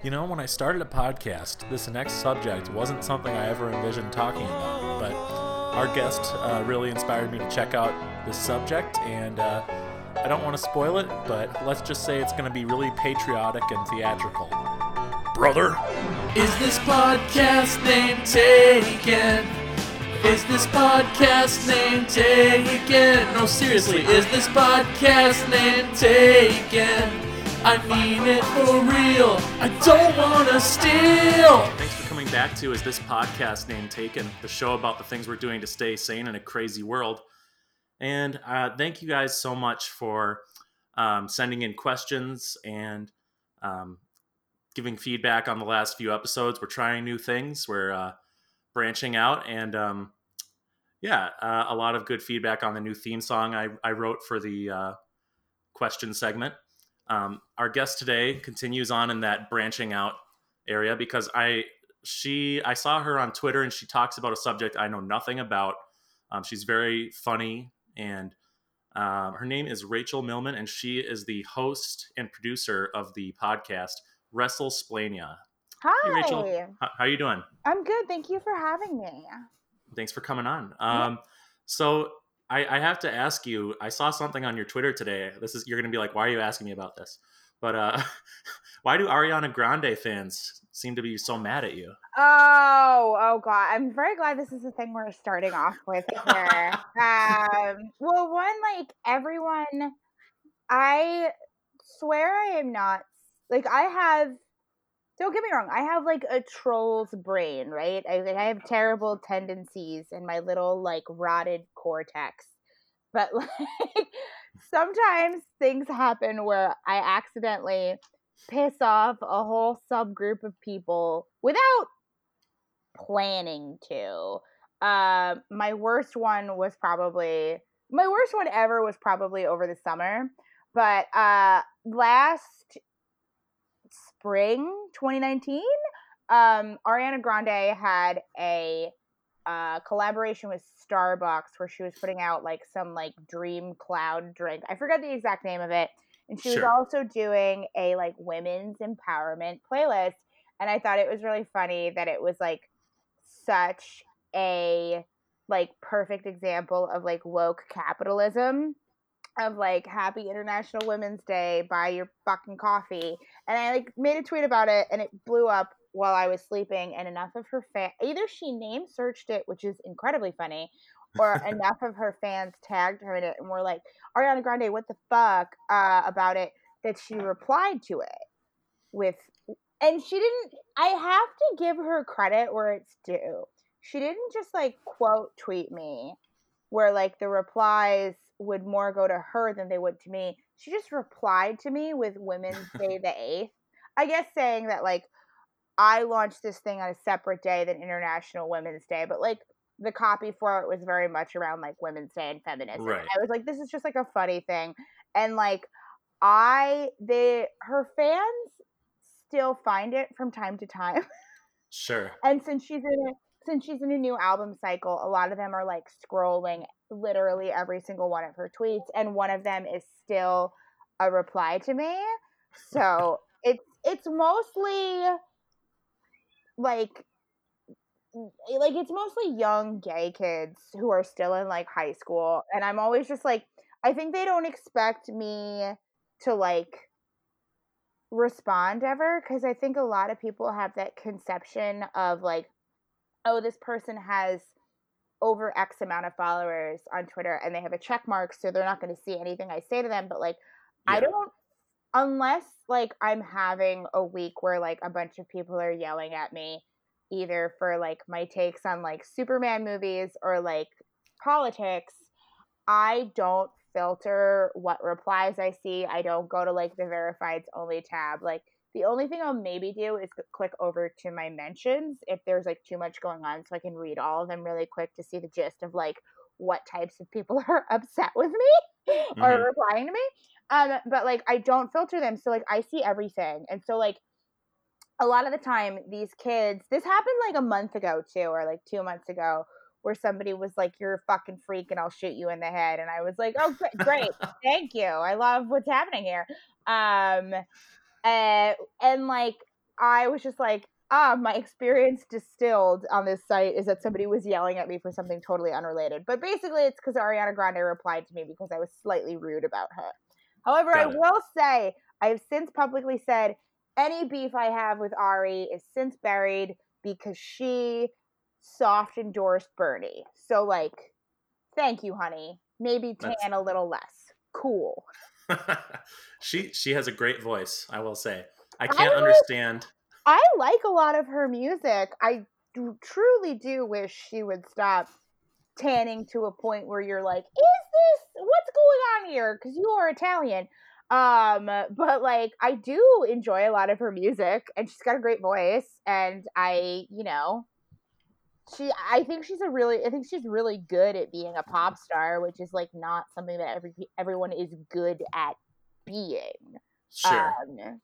You know, when I started a podcast, this next subject wasn't something I ever envisioned talking about, but our guest uh, really inspired me to check out this subject, and uh, I don't want to spoil it, but let's just say it's going to be really patriotic and theatrical. Brother? Is this podcast name taken? Is this podcast name taken? No, seriously, is this podcast name taken? I mean it for real. I don't wanna steal. Thanks for coming back to Is This Podcast Name Taken, the show about the things we're doing to stay sane in a crazy world. And uh, thank you guys so much for um, sending in questions and um, giving feedback on the last few episodes. We're trying new things. We're uh, branching out, and um, yeah, uh, a lot of good feedback on the new theme song I, I wrote for the uh, question segment. Um, our guest today continues on in that branching out area because I she I saw her on Twitter and she talks about a subject I know nothing about. Um, she's very funny and um, her name is Rachel Milman and she is the host and producer of the podcast WrestleSplania. Hi, Hey, Rachel. How, how you doing? I'm good. Thank you for having me. Thanks for coming on. Um, so I, I have to ask you. I saw something on your Twitter today. This is you're going to be like, why are you asking me about this? But uh, why do Ariana Grande fans seem to be so mad at you? Oh, oh God. I'm very glad this is the thing we're starting off with here. um, well, one, like everyone, I swear I am not like I have don't get me wrong, I have like a troll's brain, right? I like I have terrible tendencies in my little like rotted cortex. But like sometimes things happen where I accidentally piss off a whole subgroup of people without planning to. Uh, my worst one was probably my worst one ever was probably over the summer. But uh, last spring 2019, um, Ariana Grande had a uh, collaboration with Starbucks where she was putting out like some like dream cloud drink. I forget the exact name of it. And she was also doing a like women's empowerment playlist. And I thought it was really funny that it was like such a like perfect example of like woke capitalism of like happy international women's day buy your fucking coffee. And i like made a tweet about it and it blew up while i was sleeping and enough of her fan either she name searched it which is incredibly funny or enough of her fans tagged her in it and were like ariana grande what the fuck uh, about it that she replied to it with and she didn't i have to give her credit where it's due. She didn't just like quote tweet me where like the replies would more go to her than they would to me. She just replied to me with Women's Day the 8th. I guess saying that like I launched this thing on a separate day than International Women's Day, but like the copy for it was very much around like Women's Day and feminism. Right. I was like, this is just like a funny thing. And like I they her fans still find it from time to time. Sure. and since she's in a since she's in a new album cycle, a lot of them are like scrolling literally every single one of her tweets, and one of them is still a reply to me. So it's it's mostly like like it's mostly young gay kids who are still in like high school and i'm always just like i think they don't expect me to like respond ever because i think a lot of people have that conception of like oh this person has over x amount of followers on twitter and they have a check mark so they're not going to see anything i say to them but like i don't unless like i'm having a week where like a bunch of people are yelling at me either for like my takes on like superman movies or like politics i don't filter what replies i see. I don't go to like the verifieds only tab like the only thing i'll maybe do is click over to my mentions if there's like too much going on so i can read all of them really quick to see the gist of like what types of people are upset with me or Mhm. replying to me um but like i don't filter them so like i see everything and so like a lot of the time these kids this happened like a month ago too or like two months ago where somebody was like you're a fucking freak and i'll shoot you in the head and i was like oh gr- great thank you i love what's happening here um uh, and like I was just like, ah, my experience distilled on this site is that somebody was yelling at me for something totally unrelated. But basically, it's because Ariana Grande replied to me because I was slightly rude about her. However, Got I it. will say I have since publicly said any beef I have with Ari is since buried because she soft endorsed Bernie. So, like, thank you, honey. Maybe tan That's- a little less. Cool. she she has a great voice, I will say. I I can't like- understand. I like a lot of her music. I do, truly do wish she would stop tanning to a point where you're like, is this what's going on here? Because you are Italian. Um, but like, I do enjoy a lot of her music, and she's got a great voice. And I, you know, she, I think she's a really, I think she's really good at being a pop star, which is like not something that every everyone is good at being. Sure. Um, and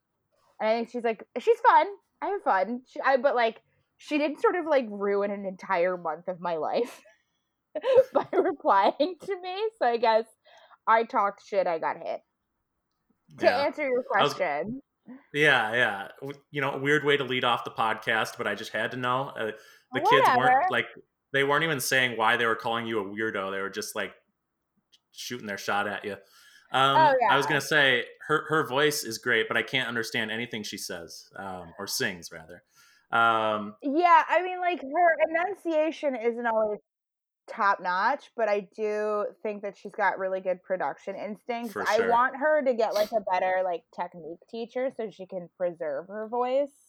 I think she's like she's fun. I have fun. She, I but like she did sort of like ruin an entire month of my life by replying to me. So I guess I talked shit. I got hit. To yeah. answer your I was- question, Yeah, yeah. You know, weird way to lead off the podcast, but I just had to know. Uh, the kids Whatever. weren't like they weren't even saying why they were calling you a weirdo. They were just like shooting their shot at you. Um, Oh, I was gonna say her her voice is great, but I can't understand anything she says um, or sings rather. Um, yeah, I mean, like her enunciation isn't always top notch, but I do think that she's got really good production instincts. For I want her to get like a better like technique teacher so she can preserve her voice.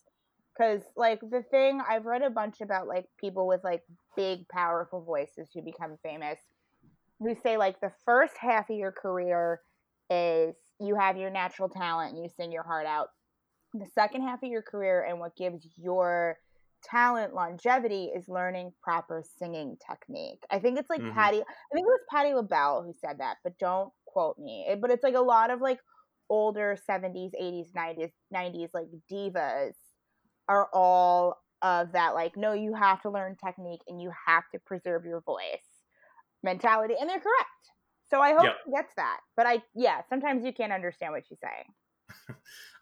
Cause like the thing I've read a bunch about like people with like big powerful voices who become famous who say like the first half of your career is you have your natural talent and you sing your heart out. The second half of your career and what gives your talent longevity is learning proper singing technique. I think it's like Mhm. Patti. I think it was Patti LaBelle who said that, but don't quote me. But it's like a lot of like older 70s, 80s, 90s, 90s like divas are all of that like no, you have to learn technique and you have to preserve your voice mentality and they're correct. So I hope Yep. she gets that. But I yeah, sometimes you can't understand what she's saying.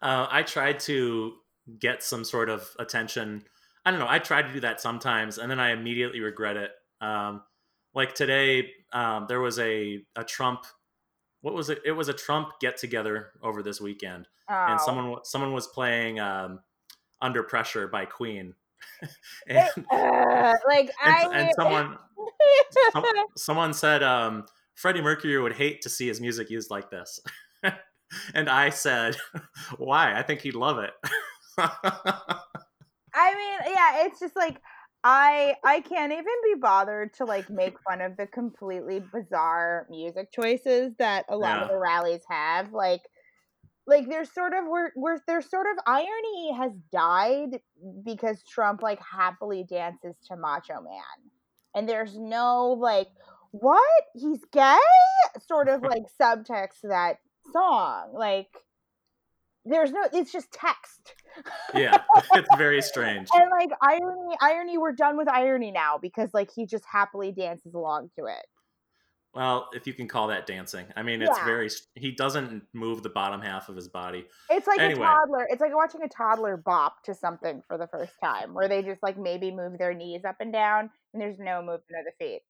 uh, I tried to get some sort of attention. I don't know. I tried to do that sometimes, and then I immediately regret it. Um, like today, um, there was a a Trump. What was it? It was a Trump get together over this weekend, and Oh. someone someone was playing um, "Under Pressure" by Queen, and, Uh, like I and, and someone some, someone said um, Freddie Mercury would hate to see his music used like this, and I said, "Why? I think he'd love it." I mean, yeah, it's just like I I can't even be bothered to like make fun of the completely bizarre music choices that a lot of the rallies have. Like like there's sort of we're we're there's sort of irony has died because Trump like happily dances to Macho Man. And there's no like what? He's gay? Sort of like subtext to that song. Like there's no it's just text. yeah, it's very strange. And like irony, irony, we're done with irony now because like he just happily dances along to it. Well, if you can call that dancing, I mean, it's Yeah. very. He doesn't move the bottom half of his body. It's like Anyway. a toddler. It's like watching a toddler bop to something for the first time, where they just like maybe move their knees up and down, and there's no movement of the feet.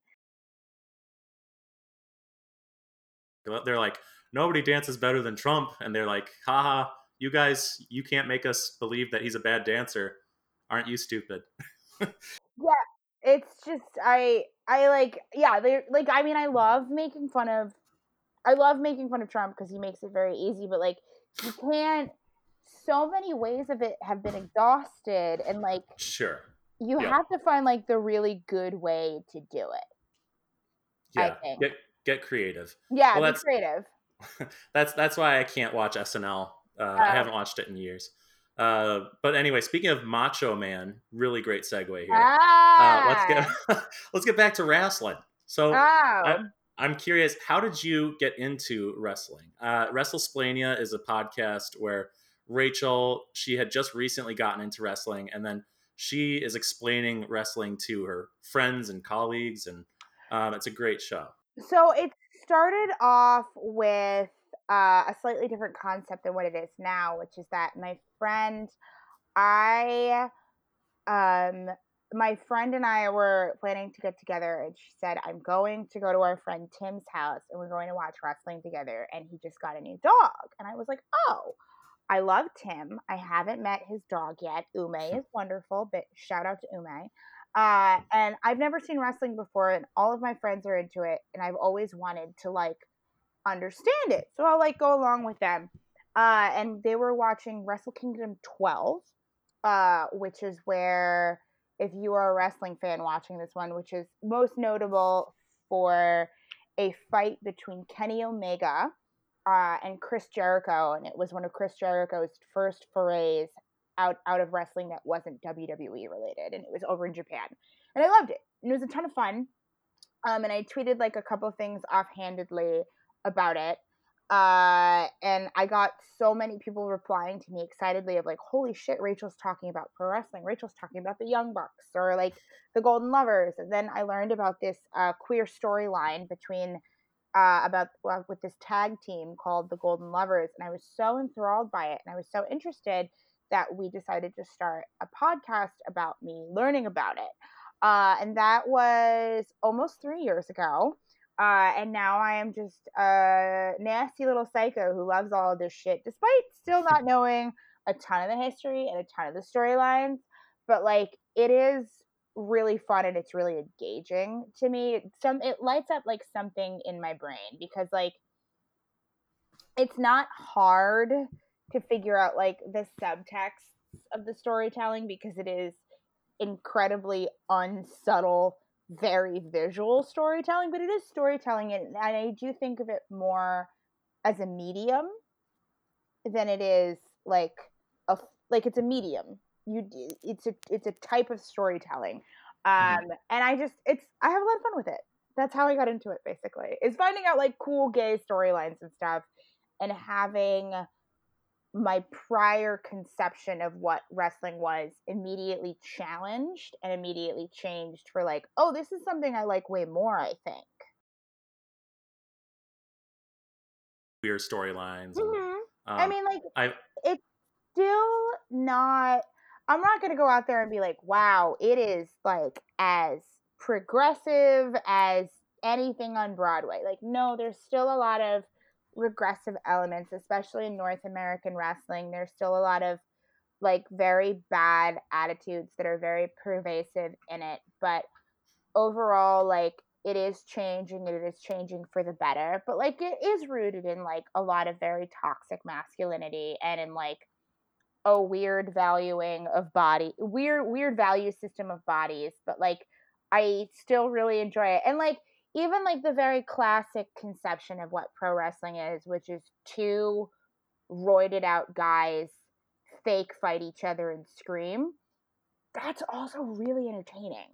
They're like, nobody dances better than Trump, and they're like, haha, you guys, you can't make us believe that he's a bad dancer. Aren't you stupid? Yeah, it's just I I like yeah they like I mean I love making fun of I love making fun of Trump because he makes it very easy, but like you can't. So many ways of it have been exhausted, and like Sure. you Yeah. have to find like the really good way to do it. I Yeah. think. Get get creative. Yeah, Well, that's- creative. That's that's why I can't watch SNL. Uh, I Oh. haven't watched it in years. Uh, but anyway, speaking of Macho Man, really great segue here. Ah, Uh, let's get let's get back to wrestling. So Oh, I'm curious, how did you get into wrestling? Uh, WrestleSplania is a podcast where Rachel, she had just recently gotten into wrestling, and then she is explaining wrestling to her friends and colleagues, and um, it's a great show. so it started off with uh, a slightly different concept than what it is now, which is that my friend I um my friend and I were planning to get together, and she said, I'm going to go to our friend Tim's house and we're going to watch wrestling together. And he just got a new dog. And I was like, oh, I love Tim. I haven't met his dog yet. Ume is wonderful, but shout out to Ume. Uh, and I've never seen wrestling before, and all of my friends are into it, and I've always wanted to like understand it. So I'll like go along with them. Uh, and they were watching Wrestle Kingdom 12, uh, which is where if you are a wrestling fan watching this one, which is most notable for a fight between Kenny Omega uh, and Chris Jericho, and it was one of Chris Jericho's first forays out out of wrestling that wasn't WWE related, and it was over in Japan, and I loved it, and it was a ton of fun. Um, and I tweeted like a couple things offhandedly about it, uh, and I got so many people replying to me excitedly of like, "Holy shit, Rachel's talking about pro wrestling. Rachel's talking about the Young Bucks or like the Golden Lovers." And then I learned about this uh, queer storyline between uh, about well, with this tag team called the Golden Lovers, and I was so enthralled by it, and I was so interested that we decided to start a podcast about me learning about it. Uh, and that was almost three years ago. Uh, and now I am just a nasty little psycho who loves all of this shit, despite still not knowing a ton of the history and a ton of the storylines. But like, it is really fun and it's really engaging to me. Some it lights up like something in my brain because like it's not hard to figure out like the subtext of the storytelling because it is incredibly unsubtle very visual storytelling, but it is storytelling, and I do think of it more as a medium than it is like a like it's a medium. You it's a it's a type of storytelling, mm-hmm. um, mm-hmm. and I just it's I have a lot of fun with it. That's how I got into it. Basically, is finding out like cool gay storylines and stuff, and having my prior conception of what wrestling was immediately challenged and immediately changed for like, oh, this is something I like way more, I think. Weird storylines. Mm-hmm. Um, I mean, like, I, it's still not. I'm not going to go out there and be like, wow, it is like as progressive as anything on Broadway. Like, no, there's still a lot of regressive elements, especially in North American wrestling. There's still a lot of like very bad attitudes that are very pervasive in it. But overall, like it is changing and it is changing for the better. But like it is rooted in like a lot of very toxic masculinity and in like a weird valuing of body weird weird value system of bodies. But like I still really enjoy it. And like even like the very classic conception of what pro wrestling is, which is two roided out guys fake fight each other and scream, that's also really entertaining.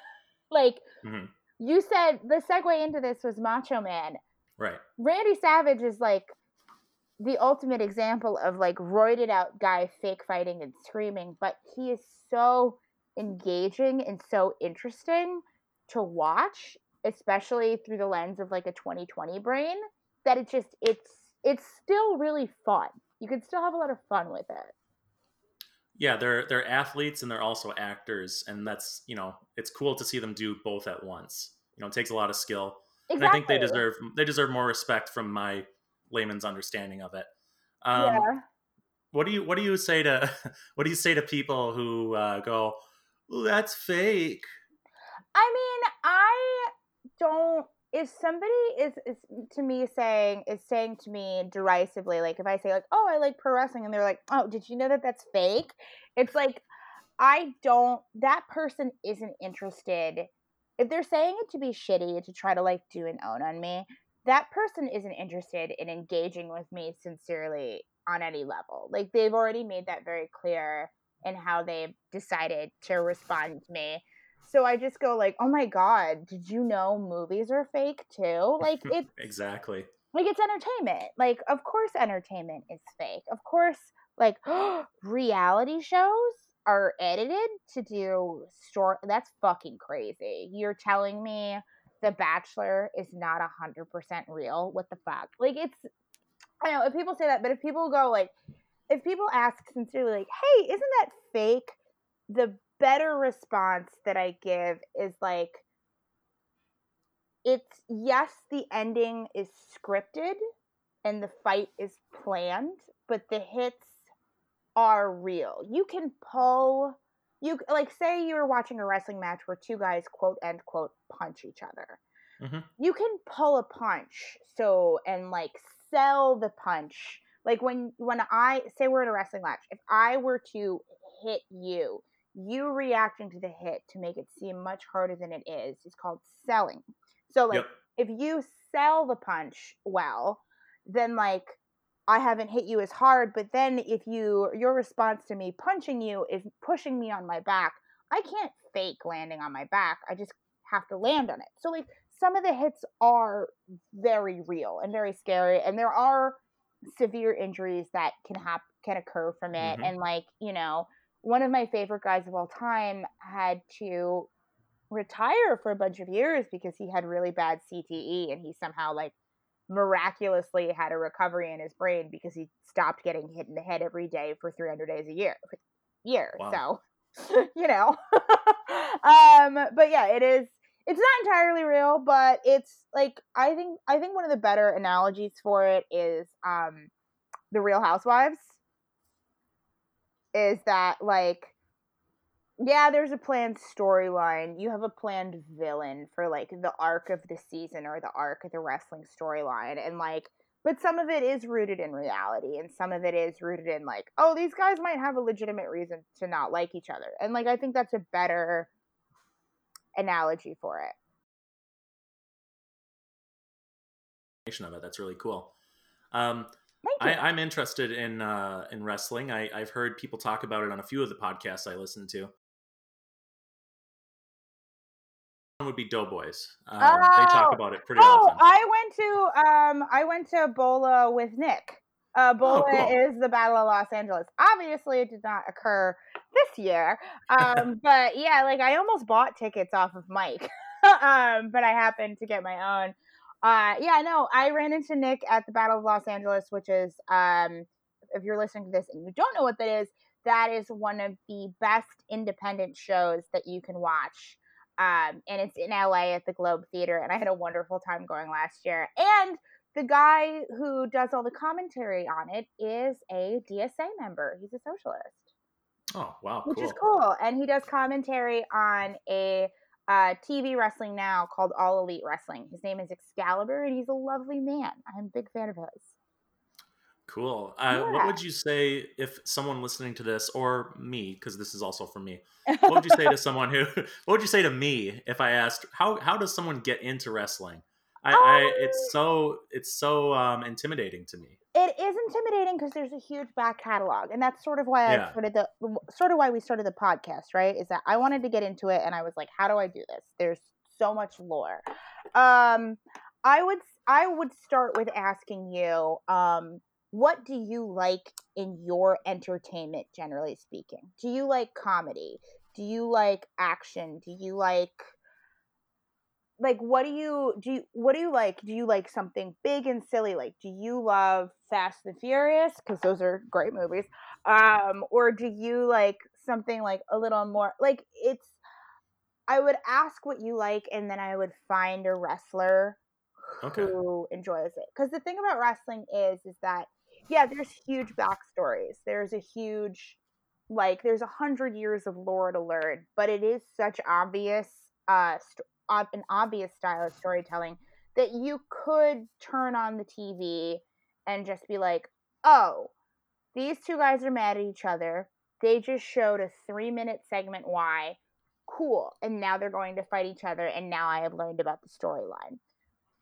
like mm-hmm. you said, the segue into this was Macho Man. Right. Randy Savage is like the ultimate example of like roided out guy fake fighting and screaming, but he is so engaging and so interesting to watch especially through the lens of like a 2020 brain that it just it's it's still really fun. You can still have a lot of fun with it. Yeah they're they're athletes and they're also actors and that's you know it's cool to see them do both at once. You know it takes a lot of skill. Exactly. and i think they deserve they deserve more respect from my layman's understanding of it. Um, yeah. what do you what do you say to what do you say to people who uh, go that's fake. I mean i don't if somebody is, is to me saying is saying to me derisively like if i say like oh i like pro wrestling and they're like oh did you know that that's fake? It's like i don't that person isn't interested. If they're saying it to be shitty to try to like do an own on me that person isn't interested in engaging with me sincerely on any level. Like they've already made that very clear in how they've decided to respond to me so I just go like, "Oh my god, did you know movies are fake too?" Like it exactly like it's entertainment. Like of course entertainment is fake. Of course like reality shows are edited to do story that's fucking crazy. You're telling me The Bachelor is not a hundred percent real? What the fuck? Like it's I know if people say that, but if people go like if people ask sincerely, like, "Hey, isn't that fake?" The better response that I give is like, it's yes, the ending is scripted and the fight is planned, but the hits are real. You can pull you like say you were watching a wrestling match where two guys quote end quote punch each other. Mm-hmm. You can pull a punch so and like sell the punch. Like when when I say we're in a wrestling match, if I were to hit you, you reacting to the hit to make it seem much harder than it is is called selling. So like Yep. if you sell the punch well, then like I haven't hit you as hard, but then if you your response to me punching you is pushing me on my back, I can't fake landing on my back. I just have to land on it. So like some of the hits are very real and very scary and there are severe injuries that can hap- can occur from it Mhm. and like, you know, one of my favorite guys of all time had to retire for a bunch of years because he had really bad CTE and he somehow like miraculously had a recovery in his brain because he stopped getting hit in the head every day for 300 days a year year Wow. so you know um but yeah it is it's not entirely real but it's like i think i think one of the better analogies for it is um the real housewives is that like yeah, there's a planned storyline. You have a planned villain for like the arc of the season or the arc of the wrestling storyline. And like, but some of it is rooted in reality and some of it is rooted in like, oh, these guys might have a legitimate reason to not like each other. And like, I think that's a better analogy for it. of it. That's really cool. Um, I. I'm interested in uh, in wrestling. I, I've heard people talk about it on a few of the podcasts I listen to. One would be Doughboys. Um, They talk Oh. about it pretty oh, often. I went to um I went to Bola with Nick. Uh, Bola Oh, cool. is the Battle of Los Angeles. Obviously, it did not occur this year. Um, but yeah, like I almost bought tickets off of Mike, um, but I happened to get my own. Uh, yeah, no, I ran into Nick at the Battle of Los Angeles, which is um, if you're listening to this and you don't know what that is, that is one of the best independent shows that you can watch um, and it's in LA at the Globe Theater, and I had a wonderful time going last year. And the guy who does all the commentary on it is a DSA member. He's a socialist, Oh wow, which cool. is cool, and he does commentary on a uh, TV wrestling now called All Elite Wrestling. His name is Excalibur, and he's a lovely man. I'm a big fan of his. Cool. Uh, What would you say if someone listening to this, or me, because this is also for me, what would you say to someone who? What would you say to me if I asked how how does someone get into wrestling? I, I it's so it's so um, intimidating to me. It is intimidating because there's a huge back catalog and that's sort of why Yeah. i started the sort of why we started the podcast right is that i wanted to get into it and i was like how do i do this? There's so much lore. Um i would i would start with asking you um what do you like in your entertainment generally speaking? Do you like comedy? Do you like action? Do you like like what do you do you, what do you like? Do you like something big and silly? Like do you love fast and furious? Because those are great movies. Um or do you like something like a little more like it's i would ask what you like and then i would find a wrestler Okay. who enjoys it. Because the thing about wrestling is is that yeah there's huge backstories. There's a huge like there's a hundred years of lore to learn but it is such obvious uh st- ob- an obvious style of storytelling that you could turn on the tv and just be like oh these two guys are mad at each other. They just showed a three minute segment why. Cool. And now they're going to fight each other and now i have learned about the storyline.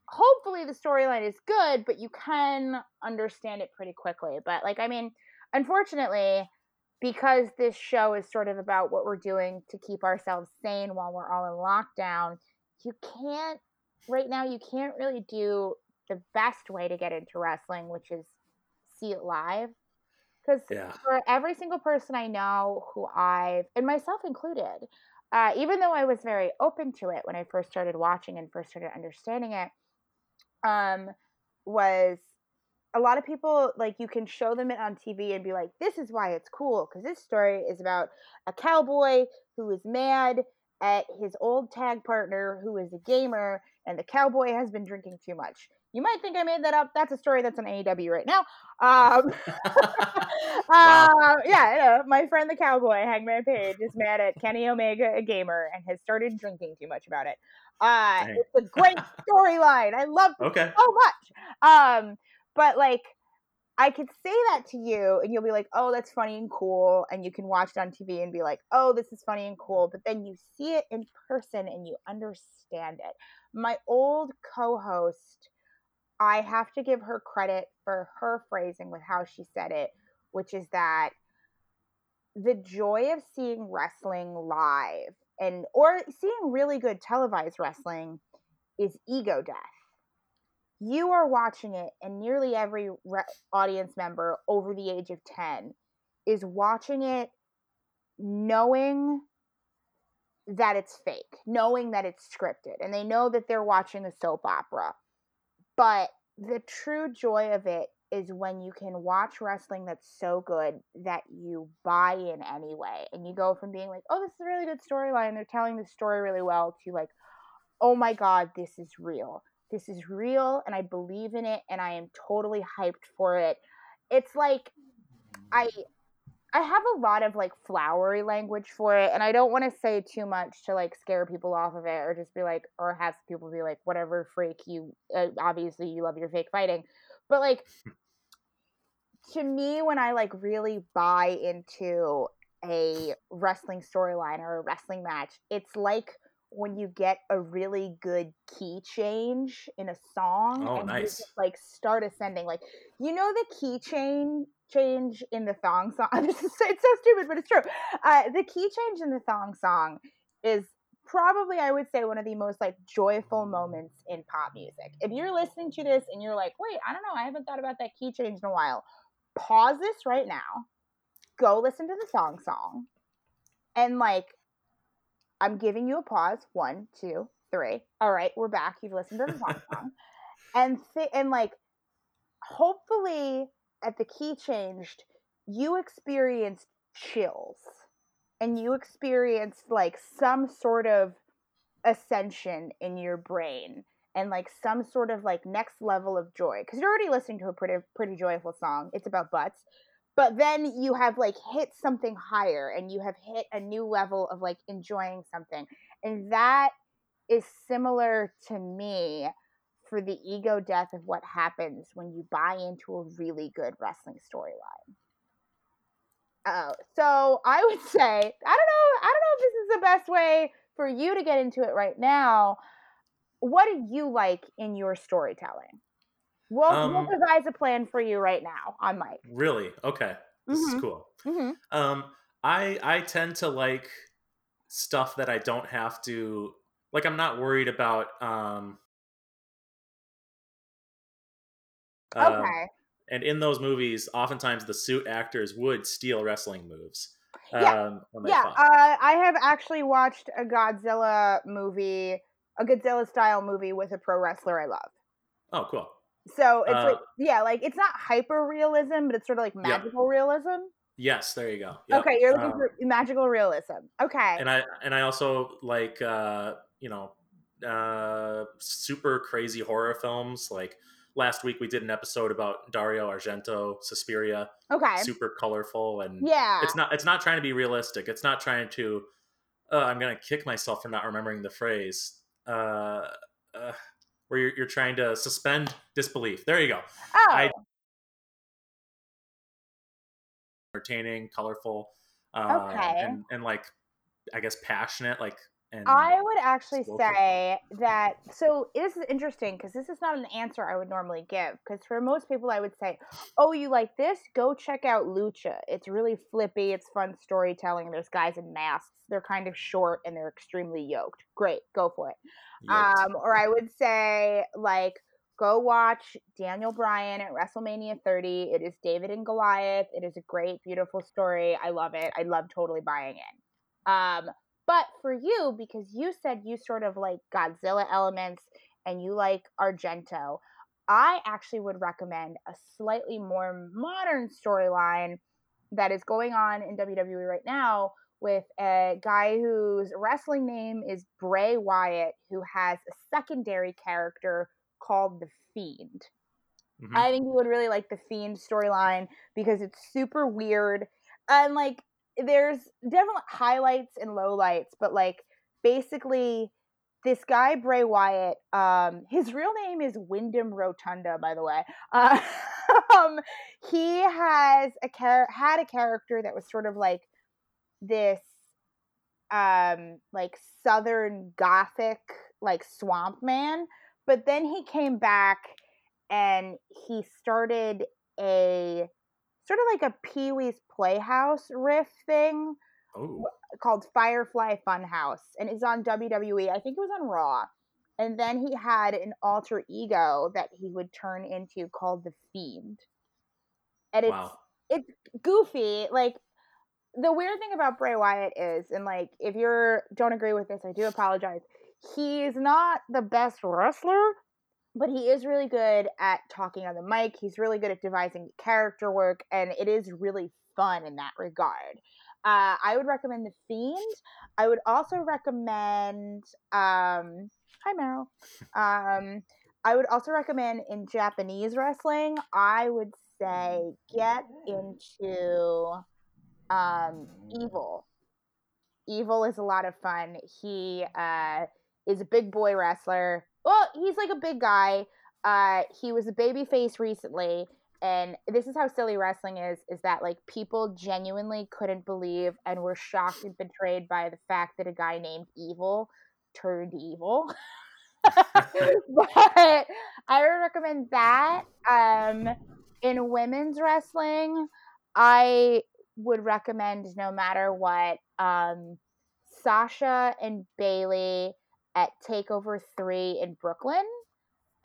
Hopefully the storyline is good, but you can understand it pretty quickly. But like, I mean, unfortunately, because this show is sort of about what we're doing to keep ourselves sane while we're all in lockdown, you can't right now you can't really do the best way to get into wrestling, which is see it live. Because Yeah. for every single person I know who I've, and myself included, uh, even though I was very open to it when I first started watching and first started understanding it, um, was a lot of people like you can show them it on TV and be like, this is why it's cool because this story is about a cowboy who is mad at his old tag partner who is a gamer and the cowboy has been drinking too much. You might think I made that up. That's a story that's on AEW right now. Um, Wow. uh, yeah, you know, my friend the cowboy, Hangman Page, is mad at Kenny Omega, a gamer, and has started drinking too much about it. Uh, it's a great storyline. I love it okay. so much. Um, but like I could say that to you and you'll be like, "Oh, that's funny and cool," and you can watch it on TV and be like, "Oh, this is funny and cool," but then you see it in person and you understand it. My old co-host, I have to give her credit for her phrasing with how she said it, which is that the joy of seeing wrestling live and or seeing really good televised wrestling is ego death you are watching it and nearly every re- audience member over the age of 10 is watching it knowing that it's fake knowing that it's scripted and they know that they're watching a soap opera. But the true joy of it is when you can watch wrestling that's so good that you buy in anyway and you go from being like oh this is a really good storyline they're telling the story really well to like oh my god this is real this is real and i believe in it and i am totally hyped for it. It's like i i have a lot of like flowery language for it and i don't want to say too much to like scare people off of it or just be like or have people be like whatever freak you uh, obviously you love your fake fighting. But like to me when i like really buy into a wrestling storyline or a wrestling match it's like when you get a really good key change in a song Oh, and nice. just, like start ascending like you know the key chain change in the thong song? This is it's so stupid but it's true. Uh, the key change in the thong song is probably i would say one of the most like joyful moments in pop music. If you're listening to this and you're like wait i don't know i haven't thought about that key change in a while pause this right now go listen to the thong song and like i'm giving you a pause. One two three. All right we're back. You've listened to the song and th- and like hopefully at the key changed you experienced chills and you experienced like some sort of ascension in your brain and like some sort of like next level of joy. Because you're already listening to a pretty pretty joyful song. It's about butts but then you have like hit something higher and you have hit a new level of like enjoying something and that is similar to me for the ego death of what happens when you buy into a really good wrestling storyline Oh, so I would say I don't know. I don't know if this is the best way for you to get into it right now. What do you like in your storytelling? We'll, we'll Um, devise a plan for you right now on Mike. Really? Okay. This is Mhm. cool. hmm Um, I I tend to like stuff that I don't have to like. I'm not worried about. Um, um, Okay. and in those movies, oftentimes the suit actors would steal wrestling moves. Yeah, Um, Yeah, uh, I have actually watched a Godzilla movie, a Godzilla style movie with a pro wrestler I love. oh, cool. So it's like, Uh, yeah, like it's not hyper realism, but it's sort of like magical realism. Yes, there you go. Yep. Okay, you're looking Um, for magical realism. Okay. and I and I also like uh, you know uh, super crazy horror films. Like last week, we did an episode about Dario Argento, Suspiria, okay. super colorful and Yeah. it's not it's not trying to be realistic. It's not trying to. Uh, I'm gonna kick myself for not remembering the phrase. Uh, uh, where you're, you're trying to suspend disbelief. There you go. oh. I- Entertaining, colorful, uh, Okay. and and like I guess passionate. Like and I would actually say that. So this is interesting because this is not an answer I would normally give. Because for most people, I would say, "Oh, you like this? Go check out Lucha. It's really flippy. It's fun storytelling. There's guys in masks. They're kind of short and they're extremely yoked. Great, go for it." yoked. Um, or I would say like go watch Daniel Bryan at WrestleMania 30. It is David and Goliath. It is a great, beautiful story. I love it. I love totally buying in. Um, but for you, because you said you sort of like Godzilla elements and you like Argento, I actually would recommend a slightly more modern storyline that is going on in WWE right now with a guy whose wrestling name is Bray Wyatt, who has a secondary character called The Fiend. Mm-hmm. I think you would really like the Fiend storyline because it's super weird and like there's definitely highlights and lowlights, but like basically this guy Bray Wyatt, um, his real name is Wyndham Rotunda, by the way. Uh, um, he has a char- had a character that was sort of like this, um, like Southern Gothic, like swamp man. But then he came back and he started a sort of like a Pee Wee's Playhouse riff thing oh. called Firefly Funhouse, and it's on WWE. I think it was on Raw. And then he had an alter ego that he would turn into called the Fiend. And it's wow. it's goofy. Like the weird thing about Bray Wyatt is, and like if you don't agree with this, I do apologize. He's not the best wrestler, but he is really good at talking on the mic. He's really good at devising character work, and it is really fun in that regard. Uh, I would recommend The Fiend. I would also recommend. Um, hi, Meryl. Um, I would also recommend in Japanese wrestling. I would say get into um, Evil. Evil is a lot of fun. He uh, is a big boy wrestler well, he's like a big guy. Uh, he was a baby face recently, and this is how silly wrestling is: is that like people genuinely couldn't believe and were shocked and betrayed by the fact that a guy named Evil turned evil. but I would recommend that. Um, in women's wrestling, I would recommend no matter what. Um, Sasha and Bayley at Takeover 3 in Brooklyn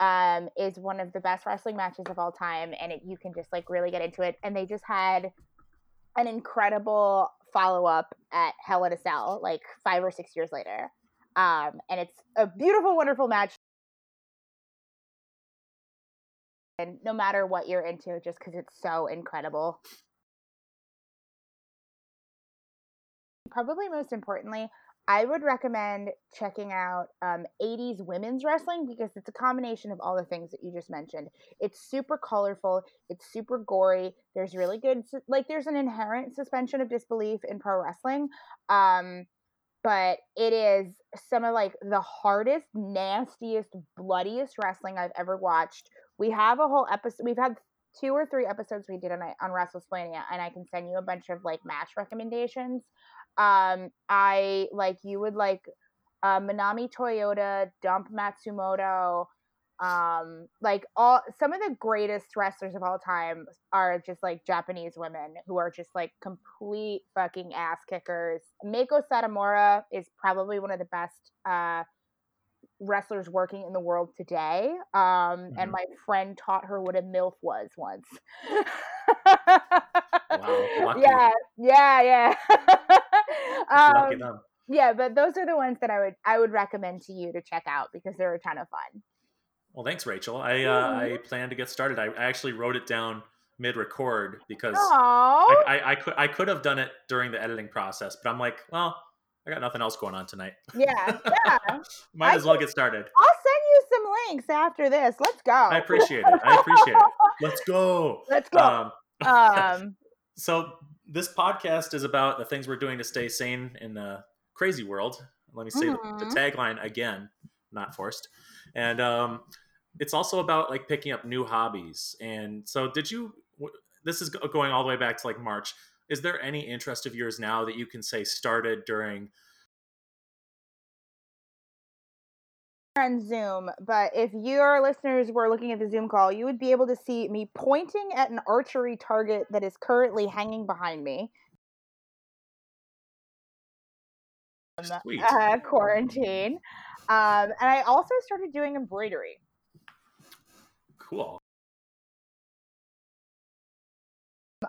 um, is one of the best wrestling matches of all time. And it, you can just like really get into it. And they just had an incredible follow up at Hell in a Cell like five or six years later. Um, and it's a beautiful, wonderful match. And no matter what you're into, just because it's so incredible. Probably most importantly, I would recommend checking out um, 80s women's wrestling because it's a combination of all the things that you just mentioned. It's super colorful, it's super gory. There's really good, like, there's an inherent suspension of disbelief in pro wrestling. Um, but it is some of like the hardest, nastiest, bloodiest wrestling I've ever watched. We have a whole episode, we've had two or three episodes we did on, on WrestleSplania, and I can send you a bunch of like match recommendations. Um, I like you would like uh, Manami Toyota, Dump Matsumoto, um, like all some of the greatest wrestlers of all time are just like Japanese women who are just like complete fucking ass kickers. Meiko Satomura is probably one of the best uh, wrestlers working in the world today. Um, mm-hmm. and my friend taught her what a MILF was once. wow, yeah, yeah, yeah. um, yeah, but those are the ones that I would I would recommend to you to check out because they're a ton of fun. Well, thanks, Rachel. I uh, I plan to get started. I, I actually wrote it down mid record because I, I, I, could I could have done it during the editing process, but I'm like, well, I got nothing else going on tonight. Yeah, yeah. Might I as well can, get started. I'll send you some links after this. Let's go. I appreciate it. I appreciate it. Let's go. Let's go. Um, um so this podcast is about the things we're doing to stay sane in the crazy world. Let me say mm-hmm. the, the, mm-hmm. tagline again, not forced. And um, it's also about like picking up new hobbies. And so, did you? This is going all the way back to like March. Is there any interest of yours now that you can say started during? On Zoom, but if your listeners were looking at the Zoom call, you would be able to see me pointing at an archery target that is currently hanging behind me. Sweet. Uh, quarantine. Um, and I also started doing embroidery. Cool.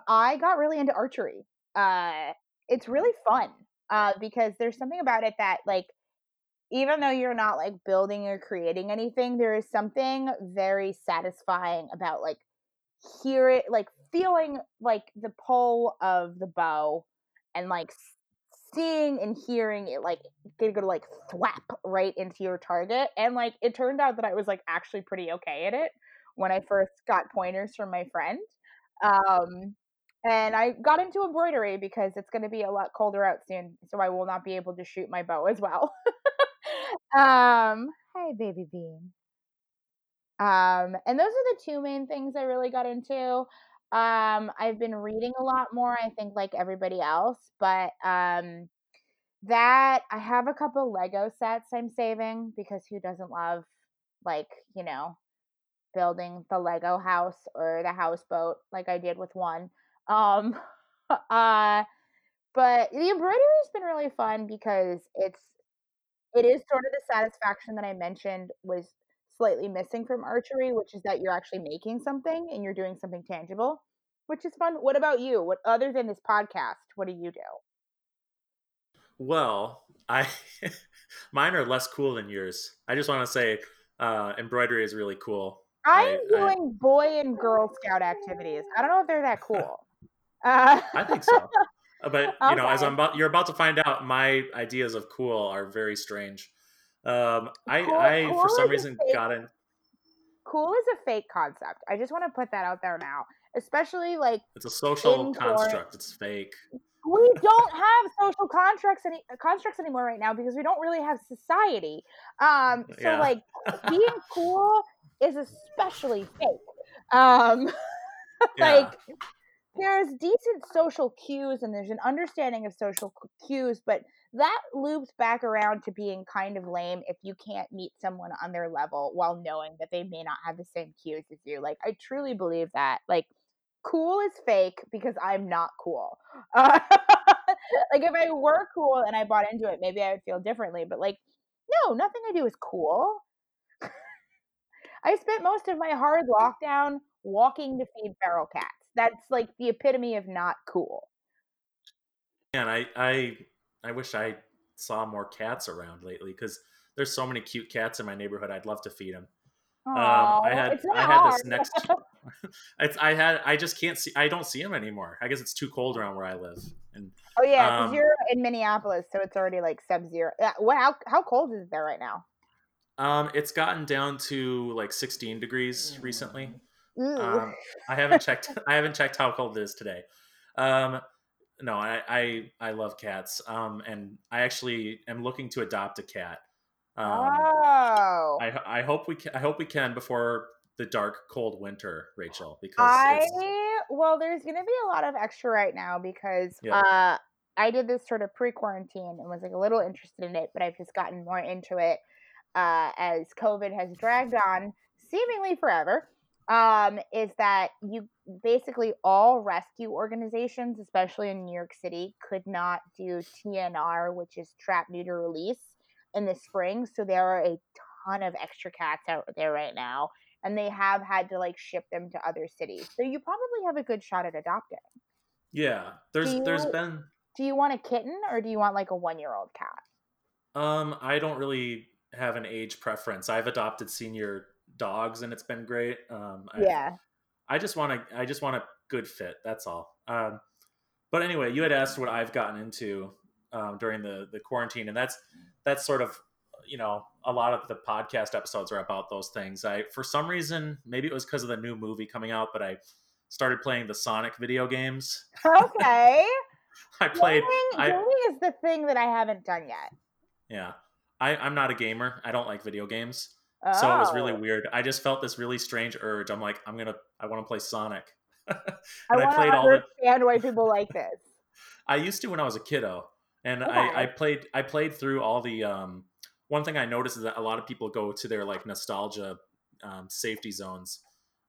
I got really into archery. Uh, it's really fun uh, because there's something about it that, like, even though you're not like building or creating anything, there is something very satisfying about like hear it like feeling like the pull of the bow and like seeing and hearing it like get to like thwap right into your target. And like it turned out that i was like actually pretty okay at it when i first got pointers from my friend. Um and i got into embroidery because it's going to be a lot colder out soon so i will not be able to shoot my bow as well um hey baby bean um, and those are the two main things I really got into. Um, I've been reading a lot more, I think, like everybody else, but um, that I have a couple Lego sets I'm saving because who doesn't love, like, you know, building the Lego house or the houseboat like I did with one. Um, uh, but the embroidery has been really fun because it's it is sort of the satisfaction that I mentioned was slightly missing from archery, which is that you're actually making something and you're doing something tangible, which is fun. What about you? What other than this podcast, what do you do? Well, I mine are less cool than yours. I just want to say uh, embroidery is really cool. I'm I, doing I, boy and girl scout activities. I don't know if they're that cool. Uh, I think so. But you okay. know, as I'm about, you're about to find out, my ideas of cool are very strange. Um, I, cool, I cool for some reason got in. Cool is a fake concept. I just want to put that out there now, especially like it's a social construct. It's fake. We don't have social contracts any constructs anymore right now because we don't really have society. Um, so yeah. like being cool is especially fake. Um, like yeah. There's decent social cues and there's an understanding of social cues, but that loops back around to being kind of lame if you can't meet someone on their level while knowing that they may not have the same cues as you. Like, I truly believe that. Like, cool is fake because I'm not cool. Uh, like, if I were cool and I bought into it, maybe I would feel differently. But, like, no, nothing I do is cool. I spent most of my hard lockdown walking to feed feral cats. That's like the epitome of not cool. And I, I I wish I saw more cats around lately because there's so many cute cats in my neighborhood. I'd love to feed them. Aww, um, I had I had hard. this next. it's, I had I just can't see. I don't see them anymore. I guess it's too cold around where I live. And oh yeah, because um, you're in Minneapolis, so it's already like sub zero. What? How how cold is it there right now? Um, it's gotten down to like 16 degrees recently. Um, I haven't checked. I haven't checked how cold it is today. Um, no, I, I, I love cats. Um, and I actually am looking to adopt a cat. Um, oh. I, I hope we can, I hope we can before the dark, cold winter, Rachel. Because I well, there's going to be a lot of extra right now because yeah. uh, I did this sort of pre-quarantine and was like a little interested in it, but I've just gotten more into it uh, as COVID has dragged on seemingly forever um, is that you basically all rescue organizations, especially in New York City, could not do TNR, which is trap, neuter, release, in the spring. So there are a ton of extra cats out there right now, and they have had to like ship them to other cities. So you probably have a good shot at adopting. Yeah, there's you, there's been. Do you want a kitten or do you want like a one year old cat? Um, I don't really have an age preference. I've adopted senior dogs and it's been great. Um, yeah. I, I just want to. I just want a good fit. That's all. Um, but anyway, you had asked what I've gotten into um, during the the quarantine, and that's that's sort of you know a lot of the podcast episodes are about those things. I for some reason maybe it was because of the new movie coming out, but I started playing the Sonic video games. Okay. I played. Gaming, I, gaming is the thing that I haven't done yet. Yeah, I, I'm not a gamer. I don't like video games. Oh. So it was really oh. weird. I just felt this really strange urge. I'm like, I'm gonna, I want to play Sonic. and I, I played all the. Understand why people like this. I used to when I was a kiddo, and okay. I, I played, I played through all the. Um, one thing I noticed is that a lot of people go to their like nostalgia um, safety zones,